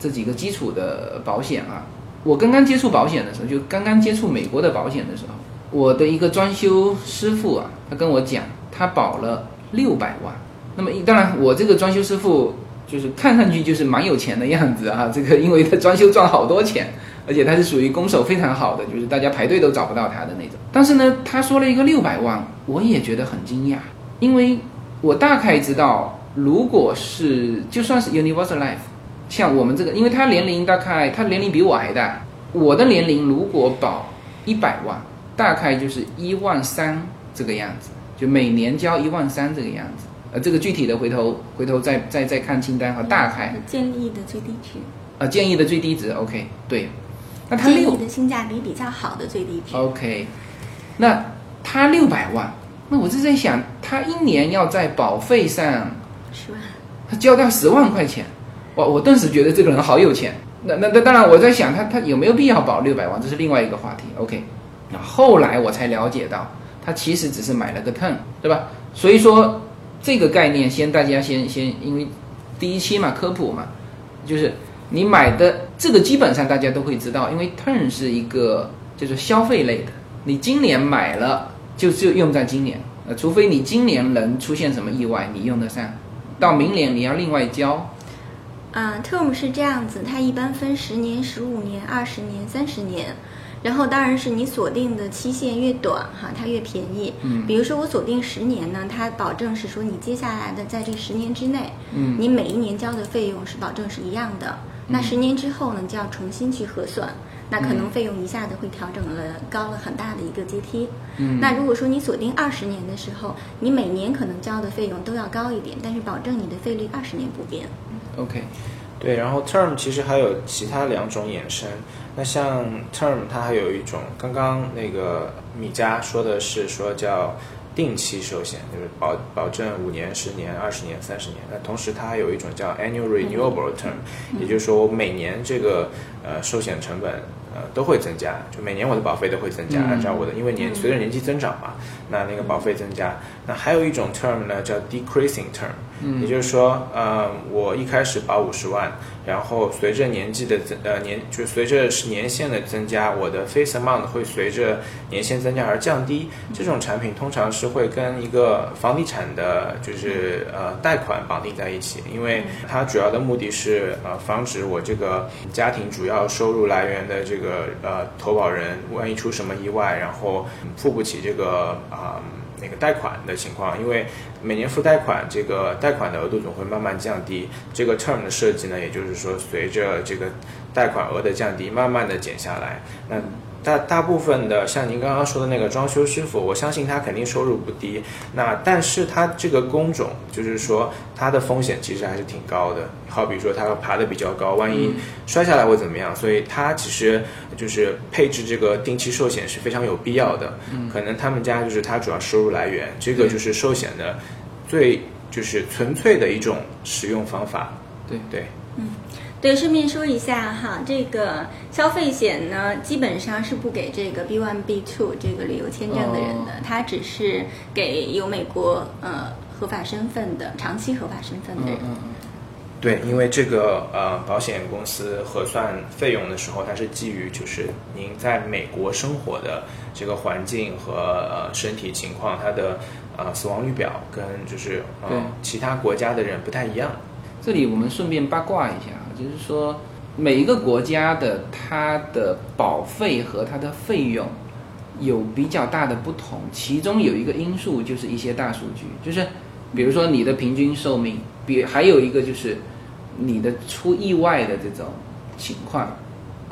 这几个基础的保险啊。我刚刚接触保险的时候，就刚刚接触美国的保险的时候，我的一个装修师傅啊，他跟我讲，他保了六百万。那么当然，我这个装修师傅。就是看上去就是蛮有钱的样子啊，这个因为他装修赚好多钱，而且他是属于攻守非常好的，就是大家排队都找不到他的那种。但是呢，他说了一个六百万，我也觉得很惊讶，因为我大概知道，如果是就算是 Universal Life，像我们这个，因为他年龄大概他年龄比我还大，我的年龄如果保一百万，大概就是一万三这个样子，就每年交一万三这个样子。呃，这个具体的回头回头再再再看清单和大概建议的最低值。呃，建议的最低值，OK，对。那他建议的性价比比较好的最低值，OK。那他六百万，那我就在想，他一年要在保费上十万，他交掉十万块钱，我我顿时觉得这个人好有钱。那那那当然，我在想他他有没有必要保六百万，这是另外一个话题，OK。那后来我才了解到，他其实只是买了个 turn，对吧？所以说。这个概念先大家先先，因为第一期嘛科普嘛，就是你买的这个基本上大家都会知道，因为 turn 是一个就是消费类的，你今年买了就就用在今年，呃，除非你今年能出现什么意外，你用得上，到明年你要另外交。啊，term 是这样子，它一般分十年、十五年、二十年、三十年。然后当然是你锁定的期限越短哈，它越便宜。嗯，比如说我锁定十年呢，它保证是说你接下来的在这十年之内，嗯，你每一年交的费用是保证是一样的。那十年之后呢，就要重新去核算，那可能费用一下子会调整了高了很大的一个阶梯。嗯，那如果说你锁定二十年的时候，你每年可能交的费用都要高一点，但是保证你的费率二十年不变。OK，对，然后 term 其实还有其他两种衍生。那像 term 它还有一种，刚刚那个米佳说的是说叫定期寿险，就是保保证五年、十年、二十年、三十年。那同时它还有一种叫 annual renewable term，、也就是说我每年这个呃寿险成本呃都会增加，就每年我的保费都会增加，按照我的，因为年随着年纪增长嘛，那那个保费增加。那还有一种 term 呢叫 decreasing term，、也就是说呃我一开始保五十万，然后随着年纪的增呃年就随着年限的增加，我的 face amount 会随着年限增加而降低。这种产品通常是会跟一个房地产的就是呃贷款绑定在一起，因为它主要的目的是呃防止我这个家庭主要收入来源的这个呃投保人万一出什么意外，然后付不起这个啊。那个贷款的情况，因为每年付贷款，这个贷款的额度总会慢慢降低。这个 term 的设计呢，也就是说，随着这个贷款额的降低，慢慢的减下来。那大大部分的像您刚刚说的那个装修师傅，我相信他肯定收入不低。那但是他这个工种，就是说他的风险其实还是挺高的。好比说他爬得比较高，万一摔下来会怎么样？所以他其实就是配置这个定期寿险是非常有必要的。可能他们家就是他主要收入来源，这个就是寿险的最就是纯粹的一种使用方法。对对。对，顺便说一下哈，这个消费险呢，基本上是不给这个 B one B two 这个旅游签证的人的，它只是给有美国呃合法身份的、长期合法身份的人。嗯对，因为这个呃，保险公司核算费用的时候，它是基于就是您在美国生活的这个环境和呃身体情况，它的呃死亡率表跟就是呃对其他国家的人不太一样。这里我们顺便八卦一下，就是说每一个国家的它的保费和它的费用有比较大的不同，其中有一个因素就是一些大数据，就是比如说你的平均寿命，比还有一个就是你的出意外的这种情况，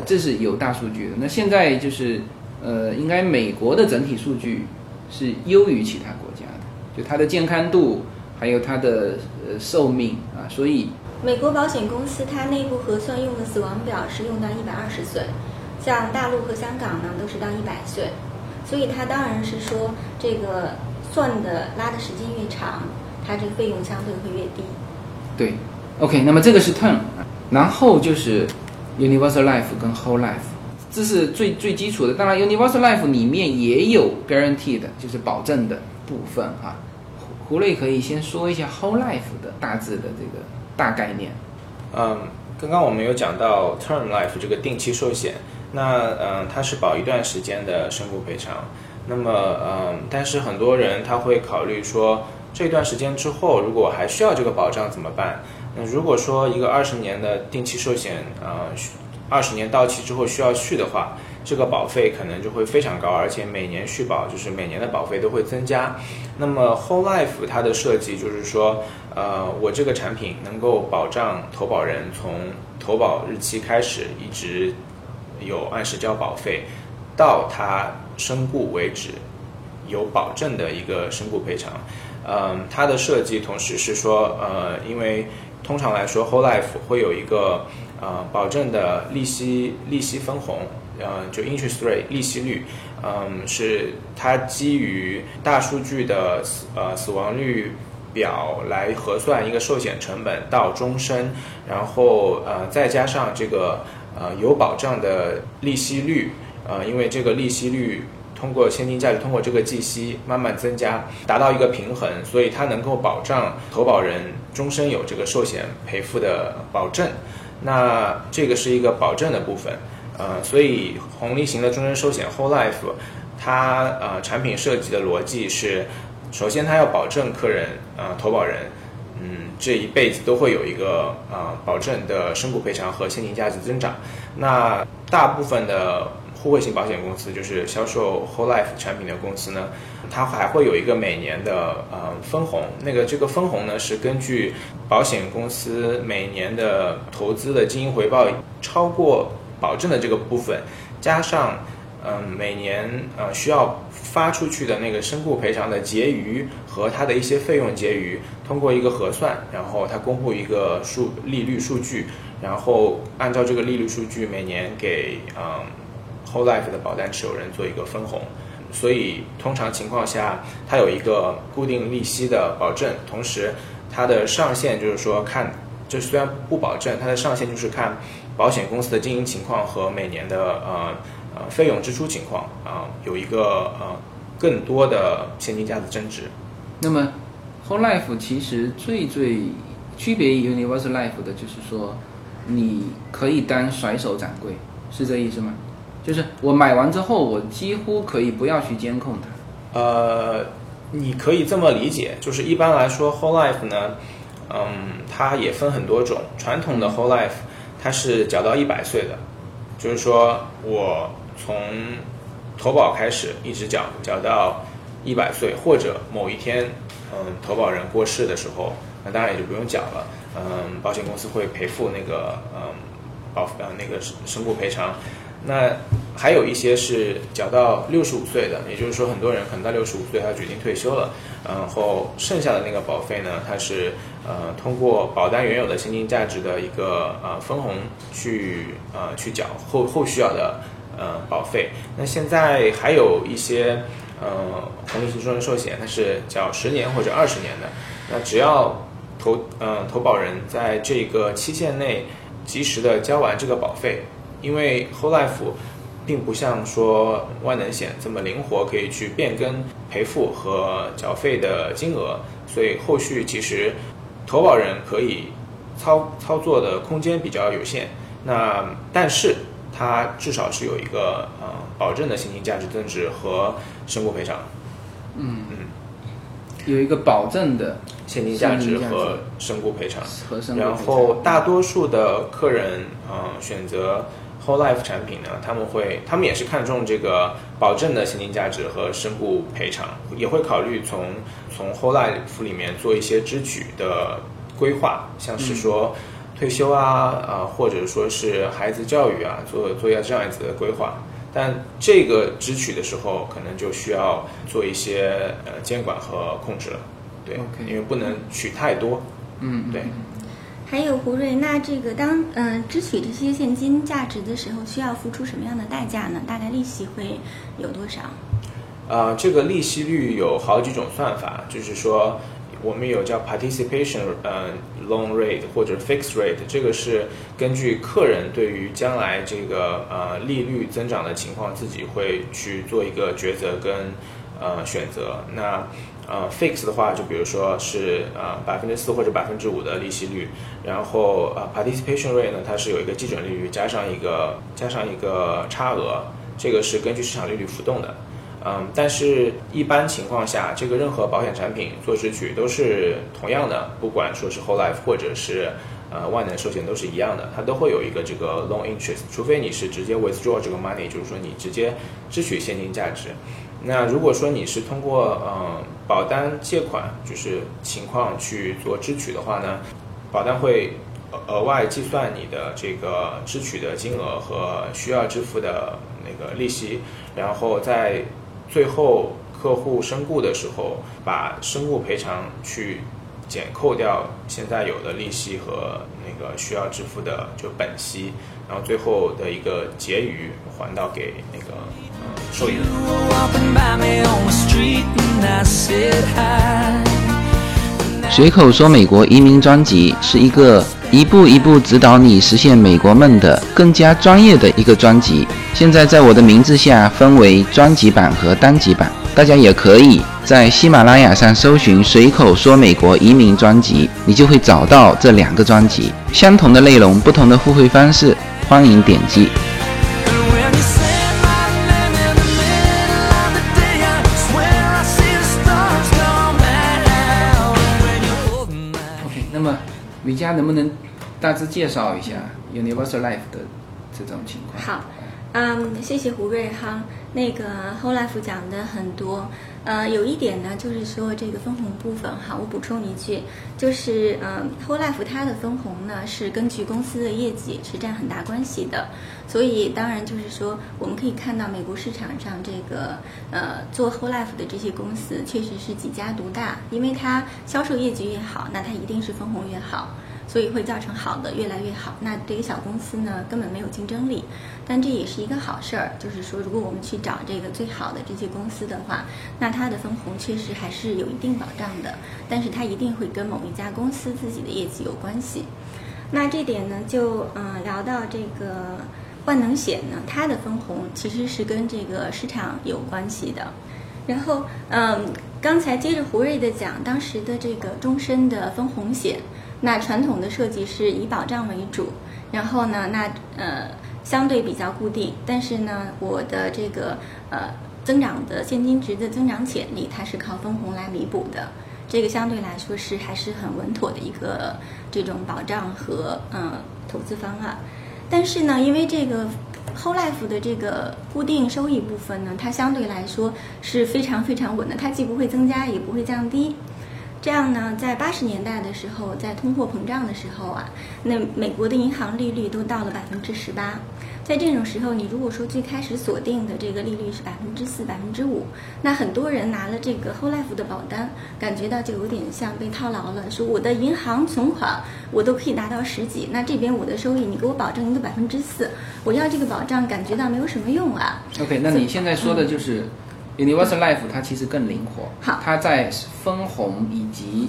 这是有大数据的。那现在就是呃，应该美国的整体数据是优于其他国家的，就它的健康度。还有它的呃寿命啊，所以美国保险公司它内部核算用的死亡表是用到一百二十岁，像大陆和香港呢都是到一百岁，所以它当然是说这个算的拉的时间越长，它这个费用相对会越低。对，OK，那么这个是 term，然后就是 universal life 跟 whole life，这是最最基础的。当然 universal life 里面也有 guarantee 的，就是保证的部分啊。胡瑞可以先说一下 whole life 的大致的这个大概念。嗯，刚刚我们有讲到 term life 这个定期寿险，那嗯，它是保一段时间的身故赔偿。那么嗯，但是很多人他会考虑说，这段时间之后，如果还需要这个保障怎么办？那如果说一个二十年的定期寿险，呃，二十年到期之后需要续的话，这个保费可能就会非常高，而且每年续保就是每年的保费都会增加。那么 Whole Life 它的设计就是说，呃，我这个产品能够保障投保人从投保日期开始一直有按时交保费，到他身故为止有保证的一个身故赔偿。嗯，它的设计同时是说，呃，因为通常来说 Whole Life 会有一个呃保证的利息利息分红。呃，就 interest rate 利息率，嗯，是它基于大数据的死呃死亡率表来核算一个寿险成本到终身，然后呃再加上这个呃有保障的利息率，呃，因为这个利息率通过现金价值通过这个计息慢慢增加，达到一个平衡，所以它能够保障投保人终身有这个寿险赔付的保证。那这个是一个保证的部分。呃，所以红利型的终身寿险 Whole Life，它呃产品设计的逻辑是，首先它要保证客人呃投保人，嗯这一辈子都会有一个呃保证的身故赔偿和现金价值增长。那大部分的互惠型保险公司，就是销售 Whole Life 产品的公司呢，它还会有一个每年的呃分红。那个这个分红呢是根据保险公司每年的投资的经营回报超过。保证的这个部分，加上嗯每年呃需要发出去的那个身故赔偿的结余和它的一些费用结余，通过一个核算，然后它公布一个数利率数据，然后按照这个利率数据每年给嗯 whole life 的保单持有人做一个分红。所以通常情况下，它有一个固定利息的保证，同时它的上限就是说看，这虽然不保证，它的上限就是看保险公司的经营情况和每年的呃呃费用支出情况啊、有一个呃更多的现金价值增值。那么 Whole Life 其实最最区别于 Universal Life 的就是说，你可以当甩手掌柜，是这意思吗？就是我买完之后，我几乎可以不要去监控它。呃，你可以这么理解，就是一般来说，whole life 呢，嗯，它也分很多种。传统的 whole life 它是缴到一百岁的，就是说我从投保开始一直缴，缴到一百岁，或者某一天，嗯，投保人过世的时候，那当然也就不用缴了。嗯，保险公司会赔付那个嗯保呃那个身故赔偿。那还有一些是缴到六十五岁的，也就是说，很多人可能到六十五岁他决定退休了，然后剩下的那个保费呢，它是呃通过保单原有的现金价值的一个呃分红去呃去缴后后续要的呃保费。那现在还有一些呃红利型终身寿险，它是缴十年或者二十年的，那只要投呃投保人在这个期限内及时的交完这个保费。因为 whole life 并不像说万能险这么灵活，可以去变更赔付和缴费的金额，所以后续其实投保人可以操操作的空间比较有限。那但是它至少是有一个呃保证的现金价值增值和身故赔偿，嗯。嗯。有一个保证的现金价值。和身故赔偿。然后大多数的客人，嗯、选择 whole life 产品呢，他们会，他们也是看重这个保证的现金价值和身故赔偿，也会考虑从从 whole life 里面做一些支取的规划，像是说退休啊，啊、或者说是孩子教育啊，做做一下这样子的规划。但这个支取的时候，可能就需要做一些呃监管和控制了，对因为不能取太多，嗯，对。还有胡瑞，那这个当嗯、支取这些现金价值的时候，需要付出什么样的代价呢？大概利息会有多少？啊，这个利息率有好几种算法，就是说我们有叫 participation 呃 loan rate 或者 fixed rate，这个是根据客人对于将来这个呃利率增长的情况，自己会去做一个抉择跟呃选择。那呃 fix 的话，就比如说是呃百分之四或者百分之五的利息率，然后呃 participation rate 呢，它是有一个基准利率加上一个加上一个差额，这个是根据市场利率浮动的。嗯，但是一般情况下，这个任何保险产品做支取都是同样的，不管说是 whole life 或者是呃万能寿险都是一样的，它都会有一个这个 loan interest，除非你是直接 withdraw 这个 money，就是说你直接支取现金价值。那如果说你是通过呃保单借款就是情况去做支取的话呢，保单会额外计算你的这个支取的金额和需要支付的那个利息，然后在最后客户身故的时候，把身故赔偿去减扣掉现在有的利息和那个需要支付的就本息，然后最后的一个结余还到给那个受益人。You were walking by me on the street and I said hi. 随口说美国移民专辑是一个一步一步指导你实现美国梦的更加专业的一个专辑。现在在我的名字下分为专辑版和单集版，大家也可以在喜马拉雅上搜寻“随口说美国移民专辑”，你就会找到这两个专辑，相同的内容，不同的付费方式，欢迎点击。瑜伽能不能大致介绍一下 Universal Life 的这种情况？好，嗯，谢谢胡瑞哈。那个 Whole Life 讲的很多，呃，有一点呢，就是说这个分红部分哈，我补充一句，就是嗯、w h o l e Life 它的分红呢是根据公司的业绩是占很大关系的，所以当然就是说我们可以看到美国市场上这个呃做 Whole Life 的这些公司确实是几家独大，因为它销售业绩越好，那它一定是分红越好。所以会造成好的越来越好。那对于小公司呢，根本没有竞争力，但这也是一个好事儿。就是说，如果我们去找这个最好的这些公司的话，那它的分红确实还是有一定保障的，但是它一定会跟某一家公司自己的业绩有关系。那这点呢，就嗯、聊到这个万能险呢，它的分红其实是跟这个市场有关系的。然后，嗯，刚才接着胡瑞的讲，当时的这个终身的分红险，那传统的设计是以保障为主，然后呢，那呃相对比较固定，但是呢，我的这个呃增长的现金值的增长潜力，它是靠分红来弥补的。这个相对来说是还是很稳妥的一个这种保障和嗯、呃投资方案。但是呢，因为这个 Whole Life 的这个固定收益部分呢，它相对来说是非常非常稳的，它既不会增加，也不会降低。这样呢，在八十年代的时候，在通货膨胀的时候啊，那美国的银行利率都到了百分之十八。在这种时候，你如果说最开始锁定的这个利率是百分之四、百分之五，那很多人拿了这个 Whole Life 的保单，感觉到就有点像被套牢了，说我的银行存款我都可以拿到十几，那这边我的收益你给我保证一个百分之四，我要这个保障感觉到没有什么用啊。OK，那你现在说的就是、Universal Life，它其实更灵活，好。它在分红以及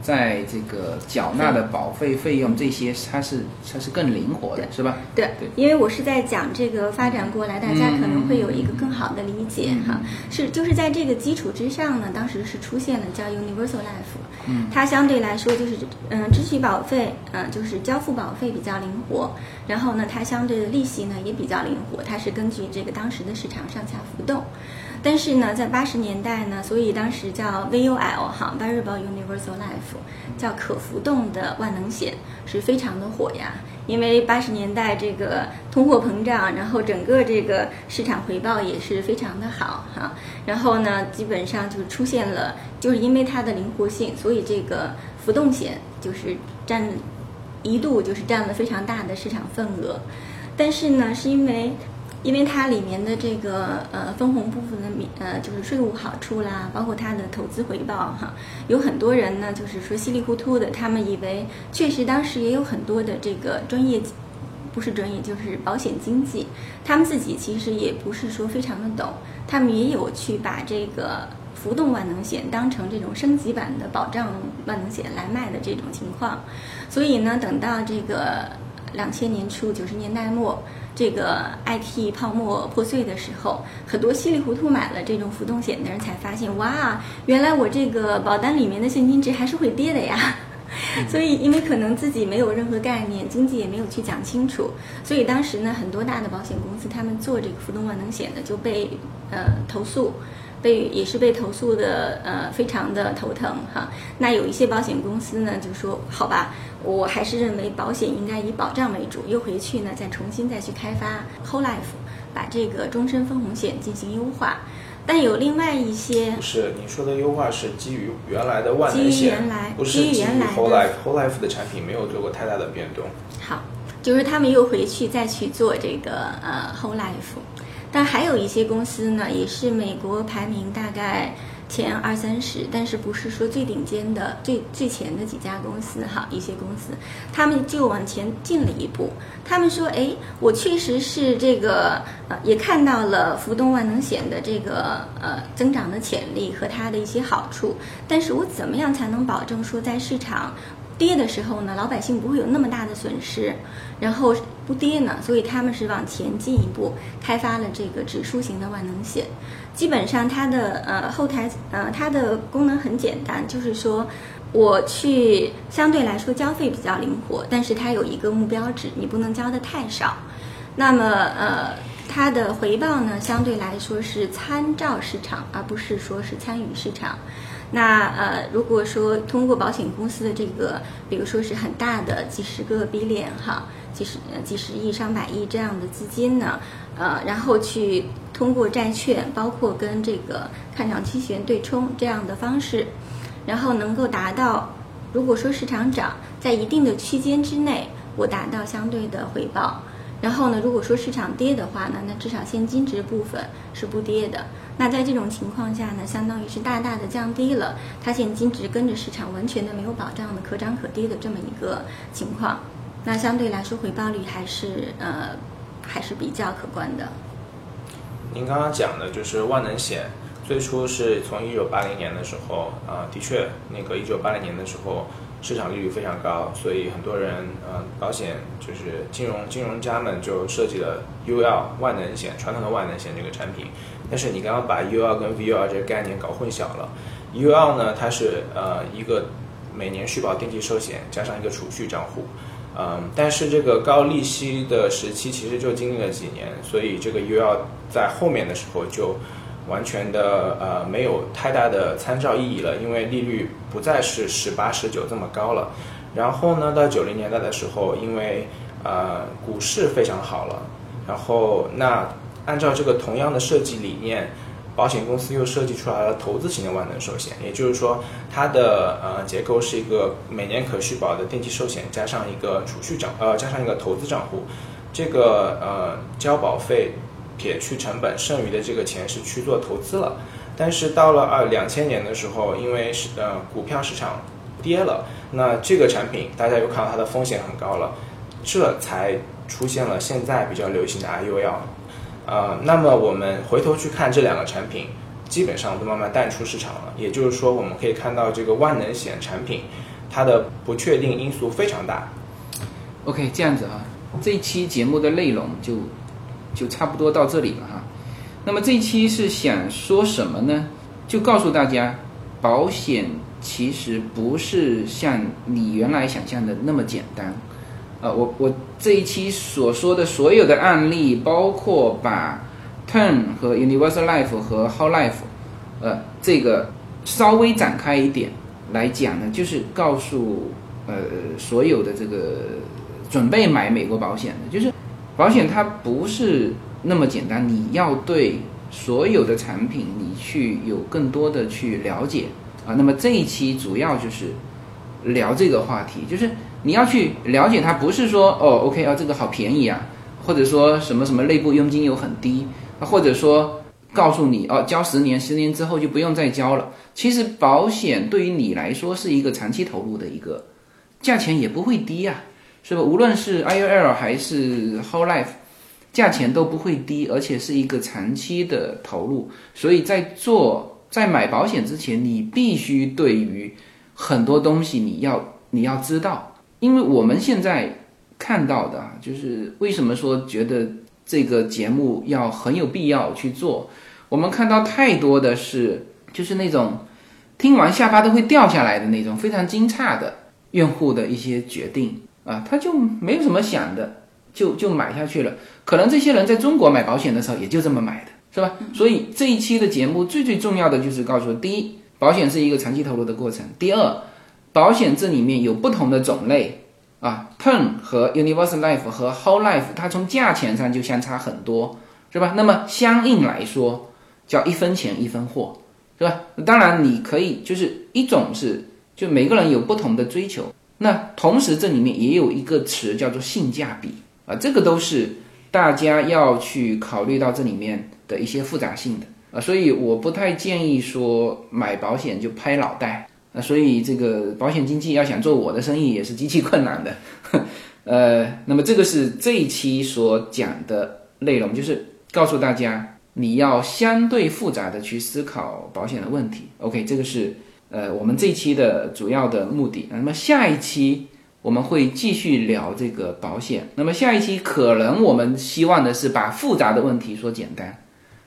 在这个缴纳的保费费用这些，它是它是更灵活的，是吧？对对，因为我是在讲这个发展过来，大家可能会有一个更好的理解哈。是就是在这个基础之上呢，当时是出现了叫 Universal Life，嗯，它相对来说就是嗯、支取保费，嗯、就是交付保费比较灵活，然后呢，它相对的利息呢也比较灵活，它是根据这个当时的市场上下浮动。但是呢，在八十年代呢，所以当时叫 VUL 哈 Variable Universal Life，叫可浮动的万能险，是非常的火呀。因为八十年代这个通货膨胀，然后整个这个市场回报也是非常的好哈。然后呢，基本上就出现了，就是因为它的灵活性，所以这个浮动险就是占一度就是占了非常大的市场份额。但是呢，是因为因为它里面的这个呃分红部分的免呃就是税务好处啦，包括它的投资回报哈，有很多人呢就是说稀里糊涂的，他们以为确实当时也有很多的这个专业。不是专业，就是保险经纪，他们自己其实也不是说非常的懂，他们也有去把这个浮动万能险当成这种升级版的保障万能险来卖的这种情况，所以呢，等到这个两千年初九十年代末，这个 IT 泡沫破碎的时候，很多稀里糊涂买了这种浮动险的人才发现，哇，原来我这个保单里面的现金值还是会跌的呀。所以，因为可能自己没有任何概念，经济也没有去讲清楚，所以当时呢，很多大的保险公司他们做这个浮动万能险的就被呃投诉，被也是被投诉的呃非常的头疼哈。那有一些保险公司呢就说好吧，我还是认为保险应该以保障为主，又回去呢再重新再去开发 Whole Life，把这个终身分红险进行优化。但有另外一些不是你说的优化是基于原来的万能基于险原来，不是基于原来的 Whole Life Whole Life 的产品没有做过太大的变动。好，就是他们又回去再去做这个呃 Whole Life，但还有一些公司呢，也是美国排名大概前二三十，但是不是说最顶尖的、最最前的几家公司哈，一些公司他们就往前进了一步，他们说，哎，我确实是这个呃，也看到了浮动万能险的这个呃增长的潜力和它的一些好处，但是我怎么样才能保证说在市场跌的时候呢，老百姓不会有那么大的损失，然后不跌呢，所以他们是往前进一步开发了这个指数型的万能险。基本上它的呃后台呃它的功能很简单，就是说我去相对来说交费比较灵活，但是它有一个目标值，你不能交的太少。那么呃，它的回报呢，相对来说是参照市场，而不是说是参与市场。那呃，如果说通过保险公司的这个，比如说是很大的几十个 billion 哈，几十呃几十亿、上百亿这样的资金呢，呃，然后去通过债券，包括跟这个看涨期权对冲这样的方式，然后能够达到，如果说市场涨，在一定的区间之内，我达到相对的回报。然后呢，如果说市场跌的话呢，那至少现金值部分是不跌的。那在这种情况下呢，相当于是大大的降低了它现金值跟着市场完全的没有保障的可涨可跌的这么一个情况。那相对来说回报率还是呃还是比较可观的。您刚刚讲的就是万能险，最初是从一九八零年的时候，啊、的确，那个一九八零年的时候，市场利率非常高，所以很多人，呃，保险就是金融金融家们就设计了 UL 万能险，传统的万能险这个产品。但是你刚刚把 UL 跟 VUL 这个概念搞混淆了。UL 呢，它是呃一个每年续保定期寿险加上一个储蓄账户，嗯，但是这个高利息的时期其实就经历了几年，所以这个 UL 在后面的时候就完全的呃没有太大的参照意义了，因为利率不再是十八、十九这么高了。然后呢，到九零年代的时候，因为呃股市非常好了，然后那按照这个同样的设计理念，保险公司又设计出来了投资型的万能寿险，也就是说，它的呃结构是一个每年可续保的定期寿险，加上一个储蓄账，呃，加上一个投资账户，这个呃交保费撇去成本，剩余的这个钱是去做投资了。但是到了二两千年的时候，因为是呃股票市场跌了，那这个产品大家又看到它的风险很高了，这才出现了现在比较流行的 IUL。呃，那么我们回头去看这两个产品，基本上都慢慢淡出市场了。也就是说，我们可以看到这个万能险产品，它的不确定因素非常大。OK，这样子啊，这一期节目的内容就就差不多到这里了哈。那么这一期是想说什么呢？就告诉大家，保险其实不是像你原来想象的那么简单。呃，我我这一期所说的所有的案例，包括把 Turn 和 Universal Life 和 Whole Life，呃，这个稍微展开一点来讲呢，就是告诉呃所有的这个准备买美国保险的，就是保险它不是那么简单，你要对所有的产品你去有更多的去了解啊。那么这一期主要就是聊这个话题，就是你要去了解它，不是说哦，OK 啊，这个好便宜啊，或者说什么什么内部佣金又很低，或者说告诉你哦，交十年，十年之后就不用再交了。其实保险对于你来说是一个长期投入的一个，价钱也不会低呀、是吧？无论是 IUL 还是 Whole Life，价钱都不会低，而且是一个长期的投入。所以在做在买保险之前，你必须对于很多东西你要你要知道，因为我们现在看到的啊，就是为什么说觉得这个节目要很有必要去做。我们看到太多的是，就是那种听完下巴都会掉下来的那种非常惊诧的用户的一些决定啊，他就没有什么想的，就就买下去了。可能这些人在中国买保险的时候也就这么买的，是吧？所以这一期的节目最最重要的就是告诉：第一，保险是一个长期投入的过程；第二，保险这里面有不同的种类啊，Term 和 Universal Life 和 Whole Life，它从价钱上就相差很多，是吧？那么相应来说，叫一分钱一分货，是吧？当然你可以就是一种是就每个人有不同的追求，那同时这里面也有一个词叫做性价比啊，这个都是大家要去考虑到这里面的一些复杂性的啊，所以我不太建议说买保险就拍脑袋那，所以这个保险经纪要想做我的生意也是极其困难的，呃，那么这个是这一期所讲的内容，就是告诉大家。你要相对复杂的去思考保险的问题。OK，这个是呃我们这一期的主要的目的。那么下一期我们会继续聊这个保险。那么下一期可能我们希望的是把复杂的问题说简单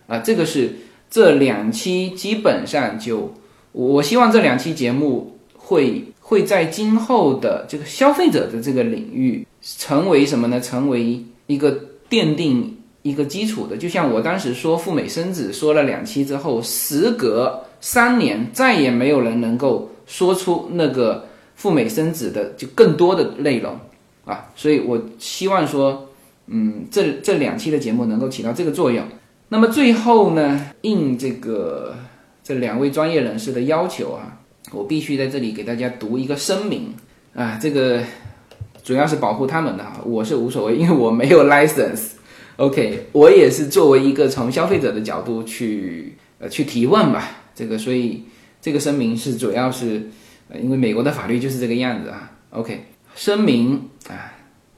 啊，这个是这两期基本上就我希望这两期节目会会在今后的这个消费者的这个领域成为什么呢？成为一个奠定。一个基础的。就像我当时说赴美生子，说了两期之后，时隔三年，再也没有人能够说出那个赴美生子的就更多的内容啊。所以我希望说，嗯，这这两期的节目能够起到这个作用。那么最后呢，应这个这两位专业人士的要求啊，我必须在这里给大家读一个声明啊，这个主要是保护他们的，我是无所谓，因为我没有 license。OK，我也是作为一个从消费者的角度去呃去提问吧，这个所以这个声明是主要是呃因为美国的法律就是这个样子啊。OK，声明啊，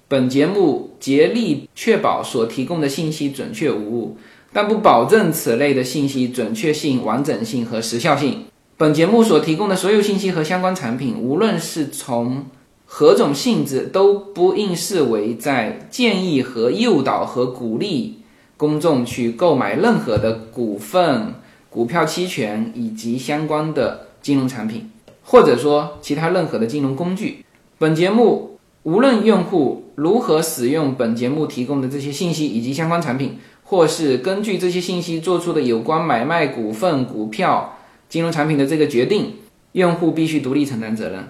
本节目竭力确保所提供的信息准确无误。但不保证此类的信息准确性、完整性和时效性。本节目所提供的所有信息和相关产品，无论是从何种性质，都不应视为在建议和诱导和鼓励公众去购买任何的股份、股票期权以及相关的金融产品，或者说其他任何的金融工具。本节目无论用户如何使用本节目提供的这些信息以及相关产品。或是根据这些信息做出的有关买卖股份、股票、金融产品的这个决定，用户必须独立承担责任。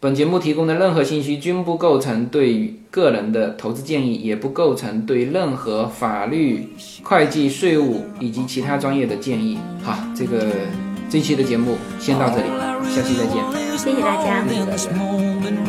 本节目提供的任何信息均不构成对个人的投资建议，也不构成对任何法律、会计、税务以及其他专业的建议。好，这个这期的节目先到这里，下期再见。谢谢大家。right now. 'Cause when